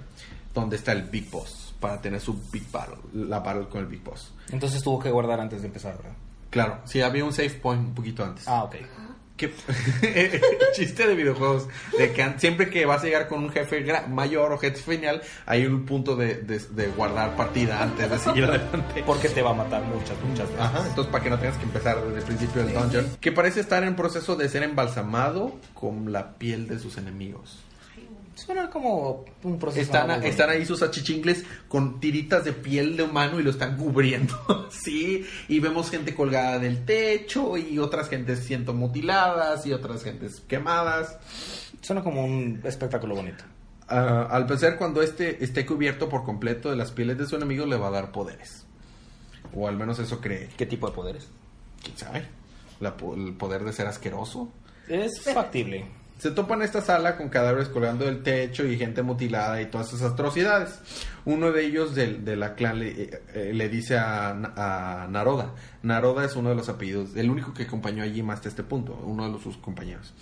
donde está el Big Boss, para tener su Big Battle, la battle con el Big Boss. Entonces tuvo que guardar antes de empezar, ¿verdad? Claro, sí, había un save point un poquito antes. Ah, ok. ¿Qué? <laughs> chiste de videojuegos. De que siempre que vas a llegar con un jefe mayor o jefe final, hay un punto de, de- de guardar partida antes de seguir adelante. Porque te va a matar muchas, muchas veces. Ajá, entonces para que no tengas que empezar desde el principio del dungeon. Que parece estar en proceso de ser embalsamado con la piel de sus enemigos. Suena como un proceso. Están, están ahí sus achichingles con tiritas de piel de humano y lo están cubriendo. <laughs> sí, y vemos gente colgada del techo y otras gentes siendo mutiladas y otras gentes quemadas. Suena como un espectáculo bonito. Ah, al parecer, cuando este esté cubierto por completo de las pieles de su enemigo, le va a dar poderes. O al menos eso cree. ¿Qué tipo de poderes? ¿Quién sabe? La el poder de ser asqueroso. Es factible. Se topa en esta sala con cadáveres colgando del techo y gente mutilada y todas esas atrocidades. Uno de ellos de, la clan le, eh, eh, dice a, Naroda. Naroda es uno de los apellidos, el único que acompañó a Jim hasta este punto, uno de sus compañeros.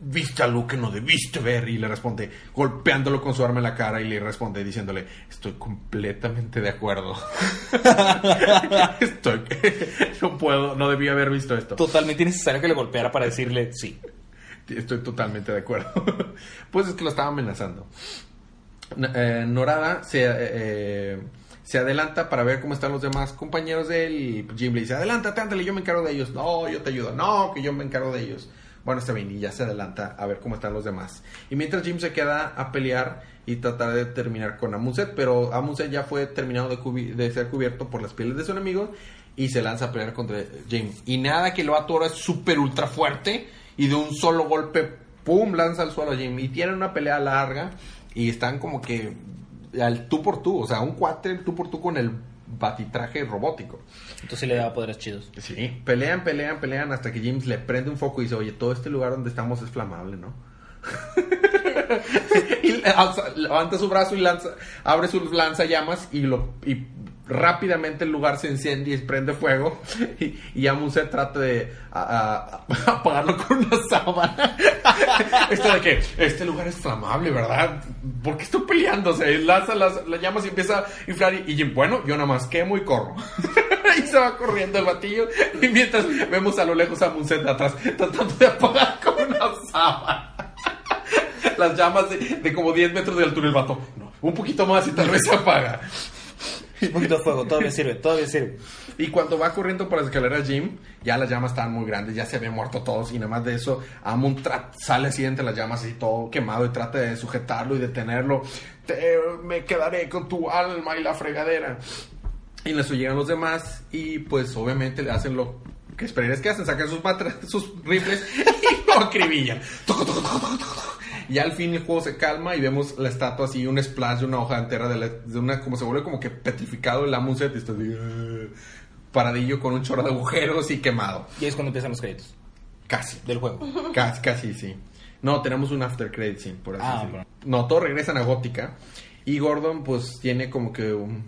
¿Viste algo que no debiste ver? Y le responde, golpeándolo con su arma en la cara y le responde diciéndole, estoy completamente de acuerdo. <laughs> estoy, <laughs> no puedo, no debí haber visto esto. Totalmente innecesario que le golpeara para decirle sí. Estoy totalmente de acuerdo. <laughs> pues es que lo estaba amenazando. Eh, Norada se, eh, eh, se adelanta para ver cómo están los demás compañeros de él. Y Jim le dice: Adelántate, ándale, yo me encargo de ellos. No, yo te ayudo. No, que yo me encargo de ellos. Bueno, está bien, y ya se adelanta a ver cómo están los demás. Y mientras Jim se queda a pelear y tratar de terminar con Amuset, pero Amuset ya fue terminado de ser cubierto por las pieles de su enemigo y se lanza a pelear contra Jim. Y nada que lo atora es súper ultra fuerte y de un solo golpe, ¡pum!, lanza al suelo a Jim. Y tienen una pelea larga y están como que al tú por tú, o sea, un cuate tú por tú con el batitraje robótico. Entonces sí le daba poderes chidos. Sí, pelean, pelean, pelean hasta que James le prende un foco y dice, oye, todo este lugar donde estamos es flamable, ¿no? <laughs> <laughs> y alza- levanta su brazo y lanza, abre su lanzallamas y lo y rápidamente el lugar se incendia y prende fuego <laughs> y, y trata de apagarlo con una sábana. <laughs> Esto de que este lugar es flamable, ¿verdad? ¿Por qué estoy peleando? Se lanza las, las llamas y empieza a inflar y, bueno, yo nada más quemo y corro. <laughs> y se va corriendo el batillo y mientras vemos a lo lejos a Munset de atrás tratando de apagar con una sábana. Las llamas de, de como 10 metros de altura el vato. No, un poquito más y tal vez se apaga. <laughs> Un poquito de fuego, todavía sirve, todavía sirve. Y cuando va corriendo por las escaleras Jim, ya las llamas estaban muy grandes, ya se habían muerto todos. Y nada más de eso, Amon sale así entre las llamas y todo quemado y trata de sujetarlo y detenerlo. Te- me quedaré con tu alma y la fregadera. Y en eso llegan los demás y pues obviamente le hacen lo que esperarías que hacen, sacan sus, matra- <laughs> sus rifles <laughs> y lo acribillan. Toco, toco, toco, toco. Y al fin el juego se calma y vemos la estatua así, un splash de una hoja entera, de, la- de una, como se vuelve como que petrificado el Amuset y está así, eh, paradillo con un chorro de agujeros y quemado. Y es cuando empiezan los créditos Casi, del juego. <laughs> casi, casi, sí. No, tenemos un after credit scene, por así Ah, decirlo. No, todos regresan a Gótica y Gordon pues tiene como que un-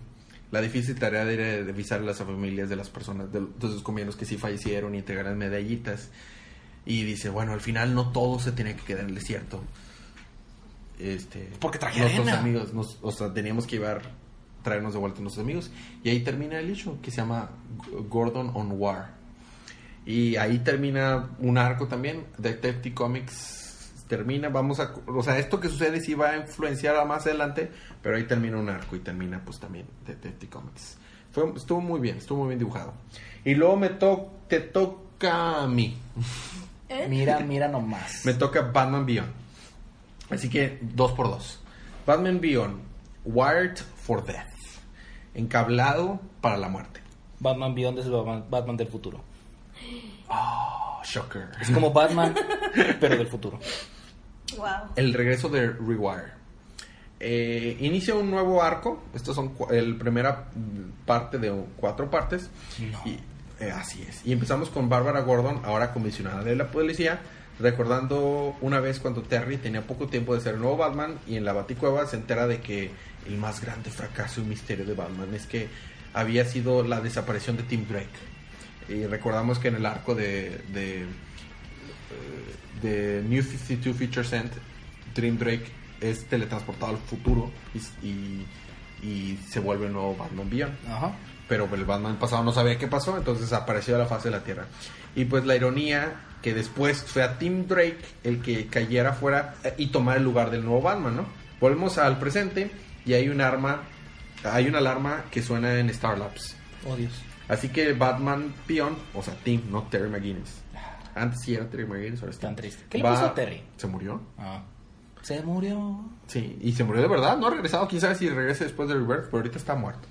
la difícil tarea de ir a revisar las familias de las personas, de, de sus compañeros que sí fallecieron y entregar medallitas. Y dice, bueno, al final no todo se tenía que quedar en el desierto. Este, Porque traje nuestros arena. amigos, nos- o sea, teníamos que llevar, traernos de vuelta a nuestros amigos. Y ahí termina el issue, que se llama Gordon on War. Y ahí termina un arco también. Detective Comics termina, vamos a... O sea, esto que sucede sí va a influenciar a más adelante, pero ahí termina un arco y termina pues también Detective Comics. Fue, estuvo muy bien, estuvo muy bien dibujado. Y luego me to te toca a mí. ¿Eh? Mira, mira nomás. Me toca Batman Beyond. Así que dos por dos. Batman Beyond, Wired for Death. Encablado para la muerte. Batman Beyond es el Batman, Batman del futuro. Oh, shocker. Es como Batman, <laughs> pero del futuro. Wow. El regreso de Rewire. Eh, inicia un nuevo arco. Estos son cu- el primera parte de cuatro partes. No. Y, eh, así es. Y empezamos con Bárbara Gordon, ahora comisionada de la policía, recordando una vez cuando Terry tenía poco tiempo de ser el nuevo Batman y en la Baticueva se entera de que el más grande fracaso y misterio de Batman es que había sido la desaparición de Tim Drake. Y recordamos que en el arco de, de eh, de New 52 Feature Cent, Dream Drake es teletransportado al futuro y, y- y se vuelve el nuevo Batman Beyond. Ajá. Pero el Batman pasado no sabía qué pasó, entonces apareció de la faz de la Tierra. Y pues la ironía que después fue a Tim Drake el que cayera fuera eh, y tomara el lugar del nuevo Batman, ¿no? Volvemos al presente y hay un arma, hay una alarma que suena en Star Labs. Oh, Dios. Así que Batman Beyond, o sea, Tim, no Terry McGuinness. Antes sí era Terry McGuinness, ahora es Tan triste. ¿Qué le pasó a Terry? ¿Se murió? Ah. Se murió. Sí, y se murió de verdad. No ha regresado. Quién sabe si regrese después de Rebirth, pero ahorita está muerto.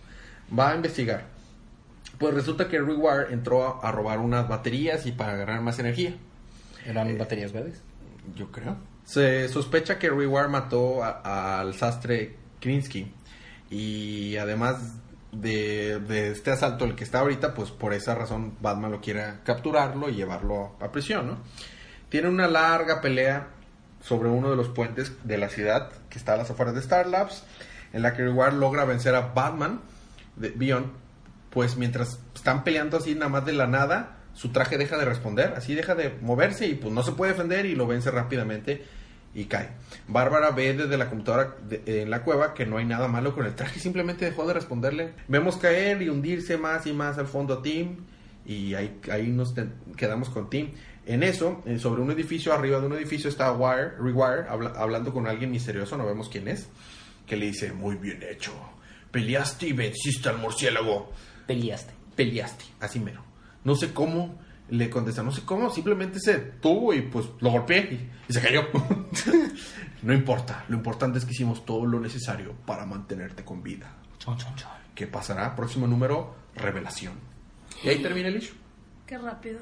Va a investigar. Pues resulta que Rewire entró a, a robar unas baterías y para agarrar más energía. ¿Eran baterías verdes? Yo creo. Se sospecha que Rewire mató a- al sastre Krinsky. Y además de, de este asalto, el que está ahorita, pues por esa razón Batman lo quiere capturarlo y llevarlo a prisión, ¿no? Tiene una larga pelea sobre uno de los puentes de la ciudad que está a las afueras de Star Labs, en la que Rewire logra vencer a Batman de Beyond. Pues mientras están peleando así nada más de la nada, su traje deja de responder, así deja de moverse y pues no se puede defender y lo vence rápidamente y cae. Bárbara ve desde la computadora en la cueva que no hay nada malo con el traje, simplemente dejó de responderle. Vemos caer y hundirse más y más al fondo a Tim y ahí, ahí nos quedamos con Tim. En eso, eh, sobre un edificio, arriba de un edificio está Wire, Rewire habla- hablando con alguien misterioso, no vemos quién es, que le dice, muy bien hecho, peleaste y venciste al murciélago Peleaste. peleaste, así mero. No sé cómo, le contesta, no sé cómo, simplemente se tuvo y pues lo golpeé y, y se cayó. <laughs> no importa, lo importante es que hicimos todo lo necesario para mantenerte con vida. Chon, chon, chon. ¿Qué pasará? Próximo número, revelación. Y ahí termina el issue. Qué rápido.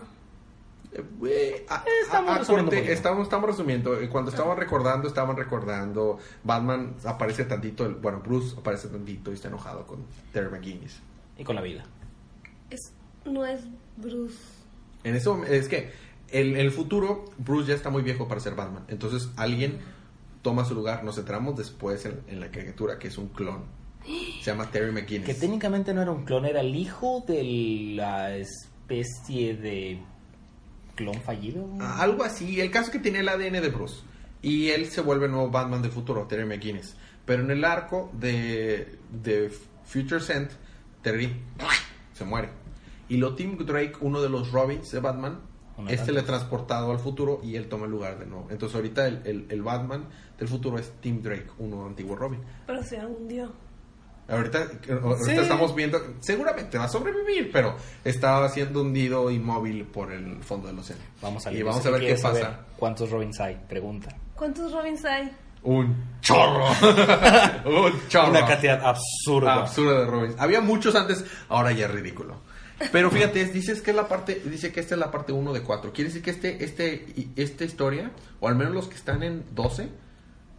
Eh, a- Estamos a- a resumiendo corte, estamos, estamos. Eh, Cuando estaban recordando, estaban recordando. Batman aparece tantito, el- bueno, Bruce aparece tantito y está enojado con Terry McGuinness. Y con la vida. Es, no es Bruce. En eso es que en el futuro Bruce ya está muy viejo para ser Batman. Entonces alguien toma su lugar. Nos enteramos después en, en la caricatura que es un clon. Se llama Terry Que McGuinness. técnicamente no era un clon, era el hijo de la especie de clon fallido. Ah, Algo así. El caso es que tiene el ADN de Bruce. Y él se vuelve el nuevo Batman del futuro, Terry McGuinness. Pero en el arco de, de Future Scent, Terry se muere. Y lo Tim Drake, uno de los Robins de Batman, Uno es teletransportado al futuro y él toma el lugar de nuevo. Entonces ahorita el, el- el Batman del futuro es Tim Drake, uno antiguo Robin. Pero se hundió. Ahorita, ahorita Sí. estamos viendo, seguramente va a sobrevivir, pero está siendo hundido inmóvil por el fondo del océano. Vamos a y vamos a ver qué pasa. saber ¿Cuántos Robins hay? Pregunta. ¿Cuántos Robins hay? Un chorro. <laughs> un chorro. Una cantidad absurda. absurda de Robins. Había muchos antes, ahora ya es ridículo. Pero fíjate, es- dices que es la parte, dice que esta es la parte 1 de 4. Quiere decir que este, este, y- esta historia, o al menos los que están en 12,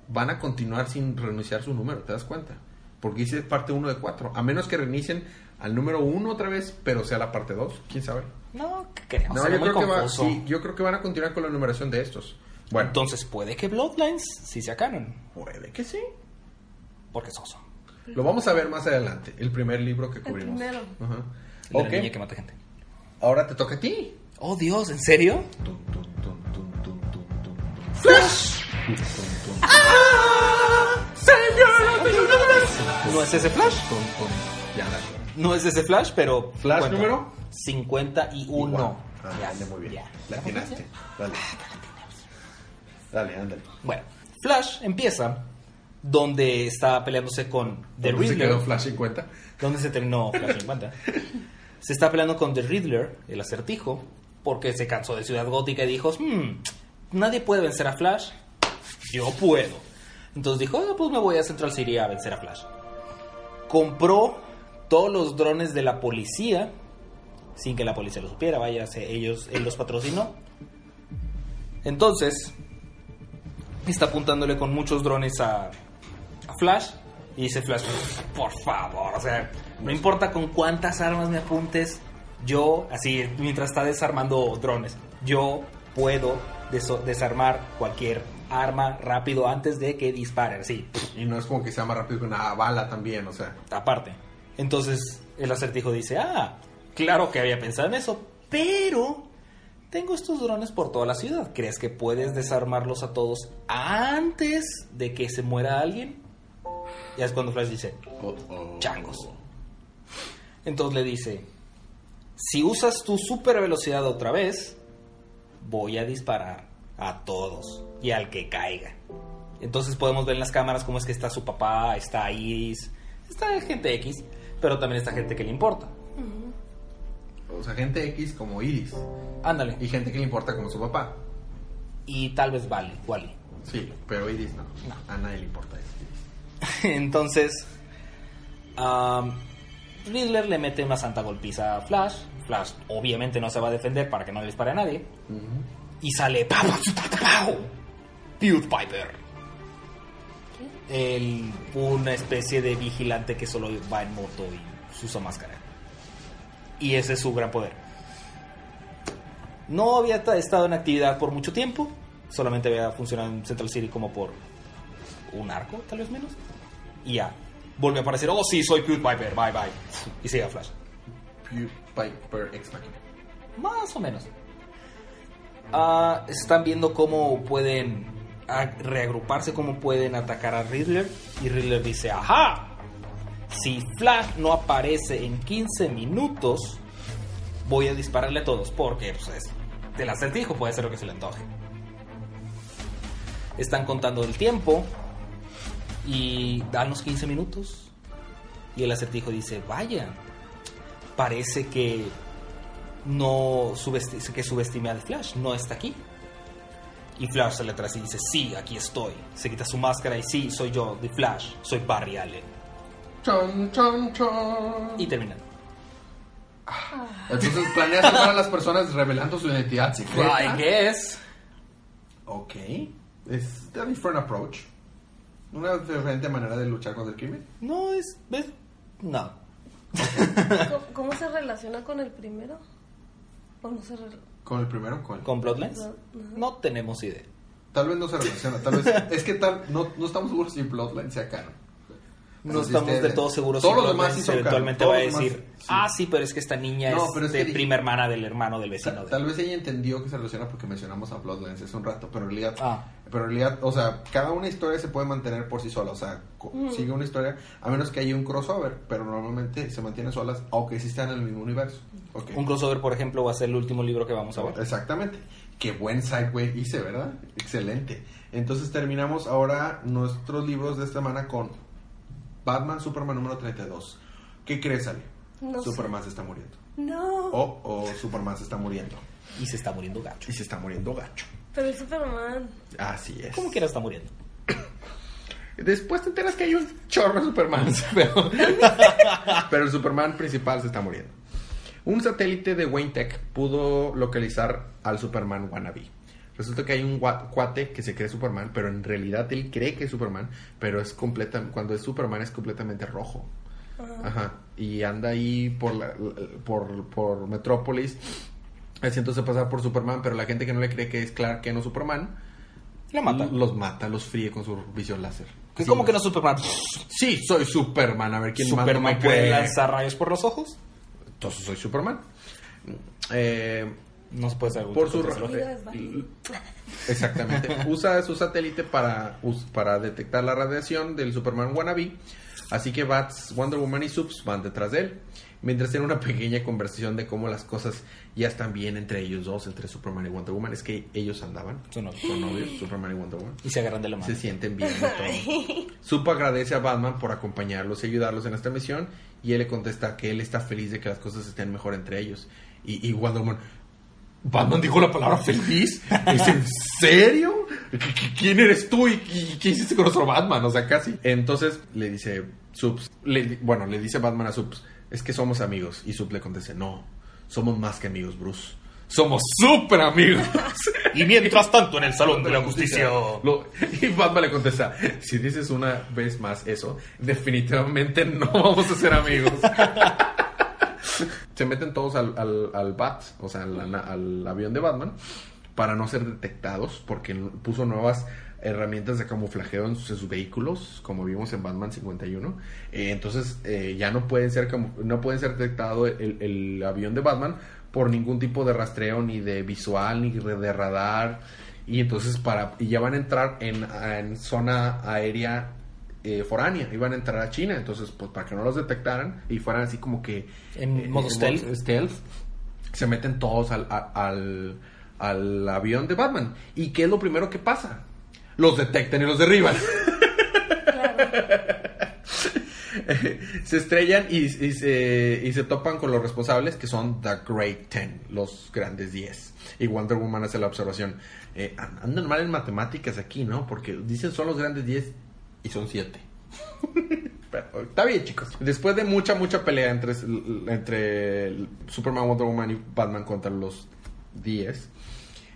van a continuar sin renunciar su número, ¿te das cuenta? Porque dice parte 1 de 4. A menos que reinicien al número 1 otra vez, pero sea la parte 2, quién sabe. No, ¿qué creo? No, yo creo, que va- sí, yo creo que van a continuar con la numeración de estos. Bueno, Entonces puede que Bloodlines sí sea canon. puede que sí. Porque es oso. Lo vamos a ver más adelante, el primer libro que cubrimos. primero. Ajá. El de Ok. la niña que mata gente. Ahora te toca a ti. Oh, Dios, ¿en serio? Tum, tum, tum, tum, tum, tum, tum. ¡Flash! Tum. No es ese Flash. Ya. No es ese Flash, pero. ¿Flash número? 51. Igual. Ah, Ya, dale, muy bien. ya. La atinaste. Dale. Dale, ándale. Bueno, Flash empieza donde está peleándose con The ¿Dónde se Riddler. quedó Flash 50? ¿Dónde se terminó Flash 50? <laughs> se está peleando con The Riddler, el acertijo, porque se cansó de Ciudad Gótica y dijo, "Hmm, nadie puede vencer a Flash, yo puedo. Entonces dijo, "Ah, pues me voy a Central City a vencer a Flash. Compró todos los drones de la policía, sin que la policía lo supiera, vaya, ellos, él los patrocinó. Entonces, está apuntándole con muchos drones a, a Flash. Y dice Flash, por favor, o sea, no importa con cuántas armas me apuntes, yo, así, mientras está desarmando drones, yo puedo deso- desarmar cualquier arma rápido antes de que disparen, sí, Y no es como que sea más rápido que una bala también, o sea. aparte. Entonces el acertijo dice, ah, claro que había pensado en eso, pero tengo estos drones por toda la ciudad. ¿Crees que puedes desarmarlos a todos antes de que se muera alguien? Y es cuando Flash dice, Oh, oh. changos. Entonces le dice, si usas tu super velocidad otra vez, voy a disparar a todos y al que caiga. Entonces podemos ver en las cámaras cómo es que está su papá, está Iris, está gente X, pero también está gente que le importa. O sea, gente X como Iris. Ándale. Y gente que le importa como su papá. Y tal vez vale, Wally. Sí, pero Iris no. No. A nadie le importa eso. <laughs> Entonces, am, Riddler le mete una santa golpiza a Flash. Flash obviamente no se va a defender para que no le dispare a nadie. Y sale ¡Pau! ¡Pau! PewDiePiper. El, una especie de vigilante que solo va en moto y usa máscara. Y ese es su gran poder. No había ta- estado en actividad por mucho tiempo. Solamente había funcionado en Central City como por un arco, tal vez menos. Y ya. Vuelve a aparecer. Oh, sí, soy PewDiePiper. Bye, bye. Y sigue a Flash. PewDiePiper Ex Machina. Más o menos. Ah, están viendo cómo pueden reagruparse, cómo pueden atacar a Riddler. Y Riddler dice, ajá. Si Flash no aparece en 15 minutos, voy a dispararle a todos. Porque pues, es del acertijo, puede ser lo que se le antoje. Están contando el tiempo. Y dan los 15 minutos. Y el acertijo dice, vaya, parece que no subesti- que subestimé al Flash, no está aquí. Y Flash sale atrás y dice, sí, aquí estoy. Se quita su máscara y sí, soy yo, The Flash, soy Barry Allen. Chon, chon, chon. Y termina. Entonces planeas salvar a las personas revelando su identidad secreta. I guess. Ok. Es a different approach. Una diferente manera de luchar contra el crimen. No es... ¿ves? No. ¿Cómo, cómo se relaciona con el primero? ¿O no se relaciona? Con el primero. ¿Con Bloodlines? No tenemos idea. Tal vez no se relaciona, tal vez... <laughs> es que tal, no, no estamos seguros si Bloodline sea canon. No estamos de todo seguros Todos si los demás sí eventualmente va a todos los decir, demás, sí. ah, sí, pero es que esta niña No, es pero es de que- prima hermana del hermano del vecino. Tal, de- tal vez ella entendió que se relaciona porque mencionamos a Bloodlines hace un rato, pero en realidad, Ah. pero en realidad, o sea, cada una historia se puede mantener por sí sola, o sea, sigue una historia a menos que haya un crossover, pero normalmente se mantiene solas, aunque sí están en el mismo universo. Un crossover, por ejemplo, va a ser el último libro que vamos a ver. Exactamente. Qué buen segue hice, ¿verdad? Excelente. Entonces terminamos ahora nuestros libros de esta semana con Batman Superman número 32. ¿Qué crees, Ale? No sé. Superman se está muriendo. No. O, o Superman se está muriendo. Y se está muriendo gacho. Y se está muriendo gacho. Pero el Superman. Así es. ¿Cómo que está muriendo? <coughs> Después te enteras que hay un chorro de Superman. <laughs> Pero, pero el Superman principal se está muriendo. Un satélite de Wayne Tech pudo localizar al Superman wannabe. Resulta que hay un cuate que se cree Superman, pero en realidad él cree que es Superman, pero es completa, cuando es Superman es completamente rojo. Ajá. Y anda ahí por, la- por, por Metrópolis haciéndose pasar por Superman, pero la gente que no le cree que es Clark Kent o Superman, La mata. los mata, los fríe con su visión láser. ¿Qué, ¿Cómo que no es Superman? Sí, soy Superman. A ver quién más no ¿Superman me puede cree. lanzar rayos por los ojos? Entonces soy Superman. Eh, No se puede saber. por su. <laughs> Exactamente. Usa su satélite para, para detectar la radiación del Superman wannabe. Así que Bats, Wonder Woman y Subs van detrás de él. Mientras tiene una pequeña conversación de cómo las cosas ya están bien entre ellos dos, entre Superman y Wonder Woman. Es que ellos andaban. Son novios. Son novios, Superman y Wonder Woman. Y se agarran de la mano. Se sienten bien. <laughs> Supo agradece a Batman por acompañarlos y ayudarlos en esta misión. Y él le contesta que él está feliz de que las cosas estén mejor entre ellos. Y, y Wonder Woman, ¿Batman dijo la palabra feliz? ¿Es en serio? ¿Qu- qu- ¿Quién eres tú y, qué hiciste con nuestro Batman? O sea, casi. Entonces le dice Subs, le bueno, le dice Batman a Subs, es que somos amigos. Y Subs le contesta, no, somos más que amigos, Bruce. Somos súper amigos. Y mientras tanto, en el Salón de la Justicia. Lo- y Batman le contesta, si dices una vez más eso, definitivamente no vamos a ser amigos. <laughs> <laughs> Se meten todos al, al, Bat, o sea, al, avión de Batman, para no ser detectados, porque puso nuevas herramientas de camuflajeo en sus, vehículos, como vimos en Batman 51. Eh, entonces eh, ya no pueden ser no pueden ser detectado el, avión de Batman por ningún tipo de rastreo, ni de visual, ni de radar. Y entonces para y ya van a entrar en, en zona aérea eh, foránea, iban a entrar a China, entonces pues para que no los detectaran y fueran así como que En modo stealth. stealth, se meten todos al, al, al avión de Batman. ¿Y qué es lo primero que pasa? Los detectan y los derriban. <laughs> <laughs> se estrellan y, y se, y se topan con los responsables que son The Great Ten, los grandes 10. Y Wonder Woman hace la observación. eh, an- andan mal en matemáticas aquí, ¿no? Porque dicen son los grandes 10 y son 7. <laughs> Pero está bien, chicos. Después de mucha, mucha pelea entre, entre Superman, Wonder Woman y Batman contra los 10,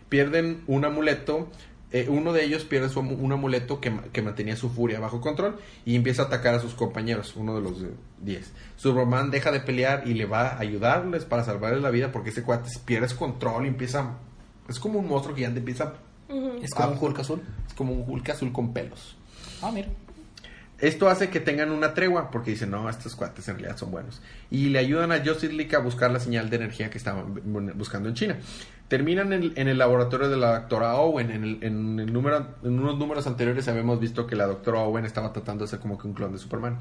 pierden un amuleto. eh, uno de ellos pierde su un amuleto que, que mantenía su furia bajo control y empieza a atacar a sus compañeros, uno de los de 10. Superman deja de pelear y le va a ayudarles para salvarles la vida porque ese cuate pierde su control y empieza. Es como un monstruo gigante, empieza. Es como un Hulk azul. Es como un Hulk azul con pelos. Ah, mira. Esto hace que tengan una tregua porque dicen, no, estos cuates en realidad son buenos. Y le ayudan a Justice League a buscar la señal de energía que estaban bu- buscando en China. Terminan en, en el laboratorio de la doctora Owen. En, el, en, el número, en unos números anteriores habíamos visto que la doctora Owen estaba tratando de ser como que un clon de Superman.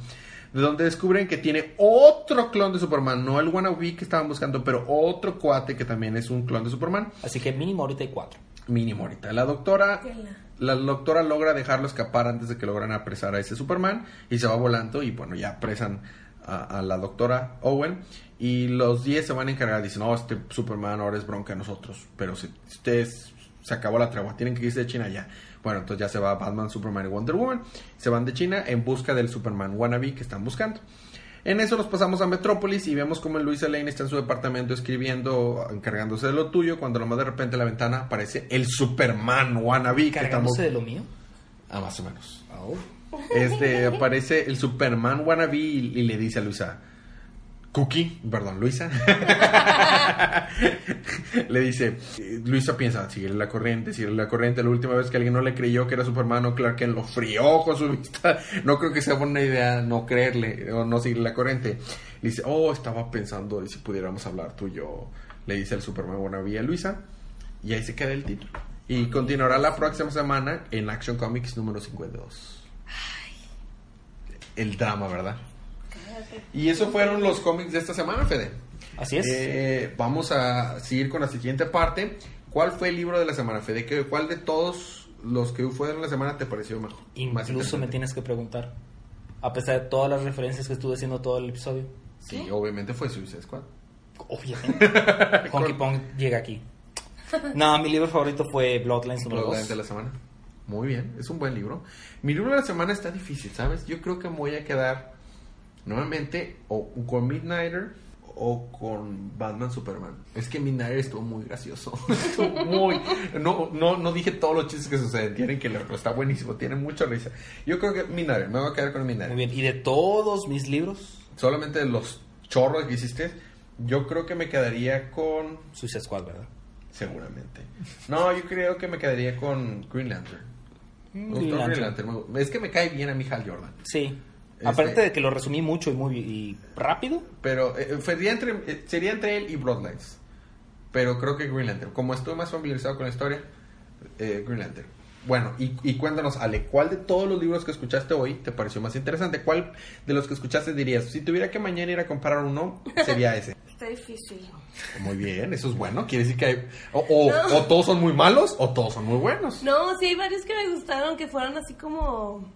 De donde descubren que tiene otro clon de Superman. No el wannabe que estaban buscando, pero otro cuate que también es un clon de Superman. Así que mínimo ahorita hay cuatro. Mínimo ahorita. La doctora. La doctora logra dejarlo escapar antes de que logran apresar a ese Superman y se va volando y bueno, ya apresan a, a la doctora Owen y los 10 se van a encargar, dicen, no, este Superman ahora es bronca de nosotros, pero si ustedes se acabó la tregua, tienen que irse de China ya. Bueno, entonces ya se va Batman, Superman y Wonder Woman, se van de China en busca del Superman wannabe que están buscando. En eso nos pasamos a Metrópolis y vemos como Luisa Lane está en su departamento escribiendo, encargándose de lo tuyo, cuando nomás de repente en la ventana aparece el Superman wannabe que estamos... ¿Cargándose de lo mío? Ah, más o menos. Oh. Este, aparece el Superman wannabe y, y le dice a Luisa, Cookie, perdón, Luisa. <laughs> le dice, Luisa piensa, sigue la corriente, sigue la corriente. La última vez que alguien no le creyó que era Superman o Clark Kent lo frió con su vista. No creo que sea buena idea no creerle o no seguir la corriente. Le dice, oh, estaba pensando si pudiéramos hablar tú y yo. Le dice el Superman wannabe a Luisa. Y ahí se queda el título. Y continuará la próxima semana en Action Comics número 52. El drama, ¿verdad? Y eso fueron los cómics de esta semana, Fede. Así es. Eh, vamos a seguir con la siguiente parte. ¿Cuál fue el libro de la semana, Fede? ¿Qué- ¿Cuál de todos los que fueron la semana te pareció mejor? Incluso me tienes que preguntar. A pesar de todas las referencias que estuve haciendo todo el episodio. Sí, obviamente fue Suicide Squad. Obviamente. <laughs> Honky Pong llega aquí. No, mi libro favorito fue Bloodlines número Bloodlines 2. de la semana. Muy bien, es un buen libro. Mi libro de la semana está difícil, ¿sabes? Yo creo que me voy a quedar nuevamente o con Midnighter o con Batman Superman. Es que Midnighter estuvo muy gracioso. <laughs> Estuvo muy. No, no, no dije todos los chistes que suceden. Tienen que leerlo. Está buenísimo. Tiene mucha risa. Yo creo que Midnighter. Me voy a quedar con Midnighter. Muy bien. ¿Y de todos mis libros? Solamente de los chorros que hiciste. Yo creo que me quedaría con. Suicide Squad, ¿verdad? Seguramente. No, yo creo que me quedaría con Green Lantern. Green Green Lantern. Lantern. Me- Es que me cae bien a mi Hal Jordan. Sí. Este- Aparte de que lo resumí mucho y muy y rápido. Pero eh, sería, entre, eh, sería entre él y Bloodlines. Pero creo que Green Lantern. Como estoy más familiarizado con la historia, eh, Green Lantern. Bueno, y, y cuéntanos, Ale, ¿cuál de todos los libros que escuchaste hoy te pareció más interesante? ¿Cuál de los que escuchaste dirías, si tuviera que mañana ir a comprar uno, sería <laughs> ese? Está difícil. Muy bien, eso es bueno. Quiere decir que hay, o, o- o todos son muy malos o todos son muy buenos. No, sí hay varios que me gustaron, que fueron así como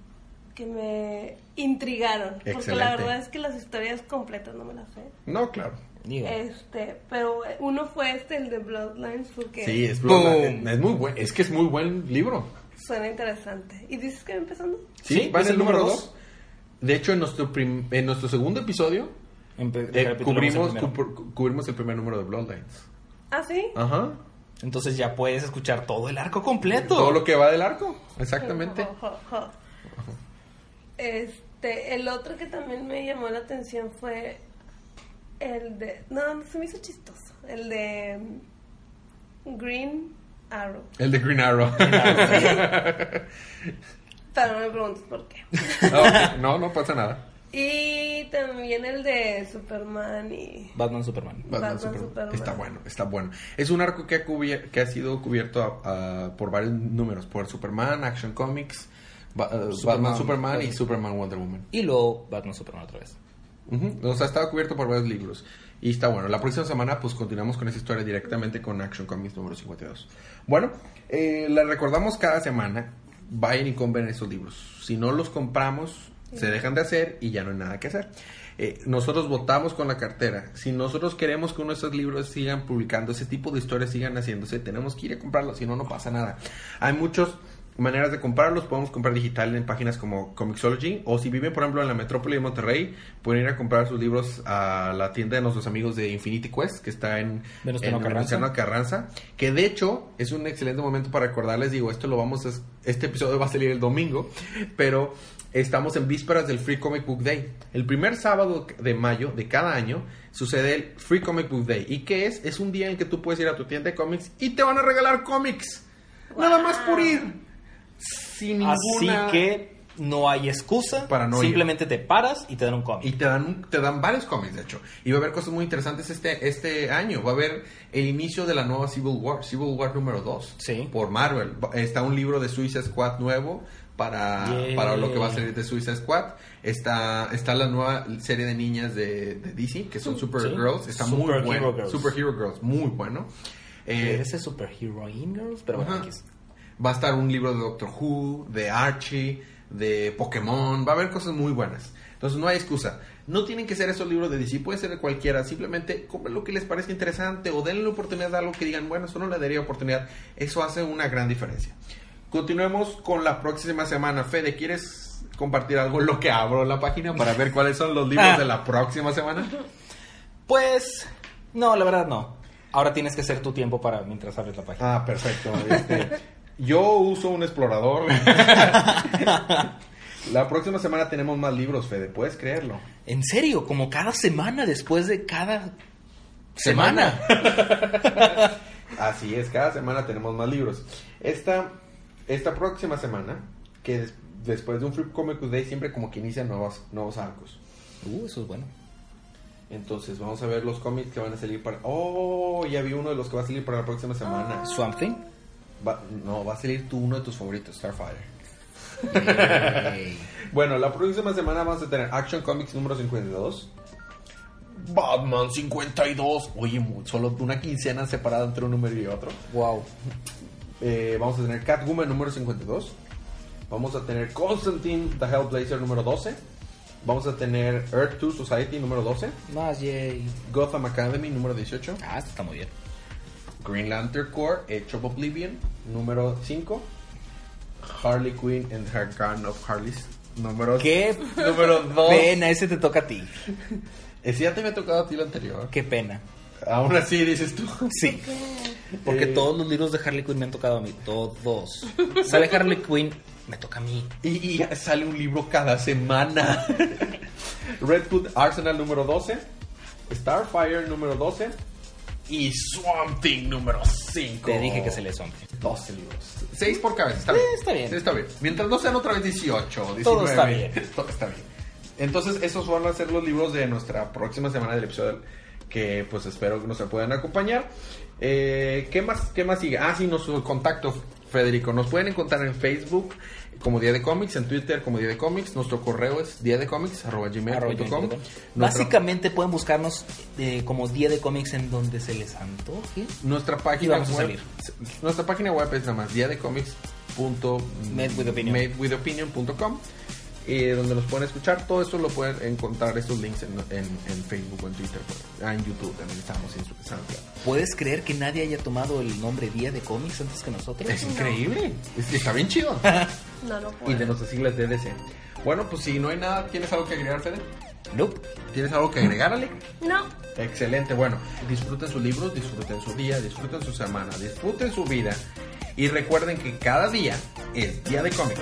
que me intrigaron. Porque la verdad es que las historias completas no me las sé. No, claro. Digo. Este, pero uno fue este, el de Bloodlines, porque Sí, es, Boom. es muy buen, es que es muy buen libro. suena interesante. ¿Y dices que va empezando? Sí, Sí, va es en el número número 2. De hecho, en nuestro, prim- en nuestro segundo episodio Empe- eh, cubrimos, el cu- cubrimos el primer número de Bloodlines. ¿Ah, sí? Ajá. Entonces ya puedes escuchar todo el arco completo. Todo lo que va del arco. Exactamente. Este, el otro que también me llamó la atención fue el de... No, se me hizo chistoso. El de mm, Green Arrow. El de Green Arrow. <laughs> Pero no me preguntes por qué. Ok, No, no pasa nada. Y también el de Superman y... Batman Superman. Batman Batman Superman. Superman. Está bueno, está bueno. Es un arco que ha, cubier- que ha sido cubierto a- a- por varios números. Por Superman, Action Comics, Ba- eh, Superman, Batman Superman y. Superman Wonder Woman. Y luego Batman Superman otra vez. Ujú, O sea, estaba cubierto por varios libros. Y está bueno. La próxima semana, pues continuamos con esa historia directamente con Action Comics número 52. Bueno, eh, la recordamos cada semana. Vayan y compren esos libros. Si no los compramos, se dejan de hacer y ya no hay nada que hacer. Eh, nosotros votamos con la cartera. Si nosotros queremos que nuestros libros sigan publicando, ese tipo de historias sigan haciéndose, tenemos que ir a comprarlos. Si no, no pasa nada. Hay muchos maneras de comprarlos. Podemos comprar digital en páginas como Comixology. O si viven, por ejemplo, en la metrópoli de Monterrey, pueden ir a comprar sus libros a la tienda de nuestros amigos de Infinity Quest, que está en Venustiano en Carranza. Venustiano Carranza. Que de hecho es un excelente momento para recordarles. Digo, esto lo vamos a. Este episodio va a salir el domingo, pero estamos en vísperas del Free Comic Book Day. El primer sábado de mayo de cada año sucede el Free Comic Book Day. ¿Y qué es? Es un día en que tú puedes ir a tu tienda de cómics y te van a regalar cómics. Nada más por ir. Sin ninguna... Así que no hay excusa. Para no ir. Simplemente te paras y te dan un cómic. Y te dan, un- te dan varios cómics, de hecho. Y va a haber cosas muy interesantes este, este año. Va a haber el inicio de la nueva Civil War, Civil War número 2. Sí. Por Marvel. Está un libro de Suicide Squad nuevo para, Yay. para lo que va a salir de Suicide Squad. Está, está la nueva serie de niñas de, de DC, que son Super Sí. Girls. Está muy Superhero bueno. Girls. Super Hero Girls, muy bueno. Eh, Ese Superheroine Girls, pero bueno, Ajá. X. Va a estar un libro de Doctor Who, de Archie, de Pokémon. Va a haber cosas muy buenas. Entonces no hay excusa. No tienen que ser esos libros de DC, puede ser de cualquiera. Simplemente compren lo que les parezca interesante o denle la oportunidad a algo que digan, bueno, eso no le daría oportunidad. Eso hace una gran diferencia. Continuemos con la próxima semana. Fede, ¿quieres compartir algo en lo que abro la página para ver cuáles son los libros <laughs> Ah. de la próxima semana? Pues, no, la verdad no. Ahora tienes que hacer tu tiempo para mientras abres la página. Ah, perfecto. Este, <laughs> yo uso un explorador. <laughs> La próxima semana tenemos más libros, Fede, puedes creerlo. En serio, como cada semana después de cada semana. <laughs> Así es, cada semana tenemos más libros. Esta, esta próxima semana, que des- después de un Free Comic Day siempre como que inician nuevos, nuevos arcos. Uh, eso es bueno. Entonces vamos a ver los cómics que van a salir para... Oh, ya vi uno de los que va a salir para la próxima semana. Swamp Thing. Va- no, va a salir tú uno de tus favoritos, Starfire. Bueno, la próxima semana vamos a tener Action Comics número 52. Batman 52. Oye, solo una quincena separada entre un número y otro. wow. Eh, vamos a tener Catwoman número 52. Vamos a tener Constantine the Hellblazer número 12. Vamos a tener Earth 2 Society número 12, Más, yay. Gotham Academy número 18, Ah, esto está muy bien. Green Lantern Corps Age of Oblivion número 5, Harley Quinn and Her Gun of Harleys número Qué número 2. pena, ese te toca a ti. Ese ya te había tocado a ti el anterior. Qué pena. Aún así dices tú. Sí. Porque Eh, todos los libros de Harley Quinn me han tocado a mí. Todos. Sale Harley Quinn, me toca a mí. Y, y sale un libro cada semana. <laughs> Redwood Arsenal número 12. Starfire número 12. Y Swamp Thing número 5. Te dije que se le son. 12 libros. 6 por cabeza. Está bien. Eh, está bien. Sí, está bien. Mientras no sean otra vez 18 o 19. Todo está bien. <laughs> Todo está bien. Entonces, esos van a ser los libros de nuestra próxima semana del episodio que pues espero que nos puedan acompañar. Eh, ¿Qué más qué más sigue? Ah, sí, nuestro contacto, Federico. Nos pueden encontrar en Facebook como Día de Cómics, en Twitter como Día de Cómics. Nuestro correo es día de cómics Arroba gmail.com. Básicamente pueden buscarnos eh, como Día de Cómics en donde se les antoje. Nuestra Y página vamos a web, salir. nuestra página web es nada más día de madewithopinion.com eh, donde nos pueden escuchar todo eso lo pueden encontrar estos links en, en- en Facebook o en Twitter ah, en YouTube también estamos en. ¿Puedes creer que nadie haya tomado el nombre Día de Cómics antes que nosotros? es increíble Es- está bien chido <laughs> No, no y puedo. de nuestras siglas DDC bueno pues si no hay nada ¿tienes algo que agregar Fede? Nope. ¿tienes algo que agregar Ale? No. Excelente, bueno, disfruten sus libros, disfruten su día, disfruten su semana, disfruten su vida y recuerden que cada día es día de cómics.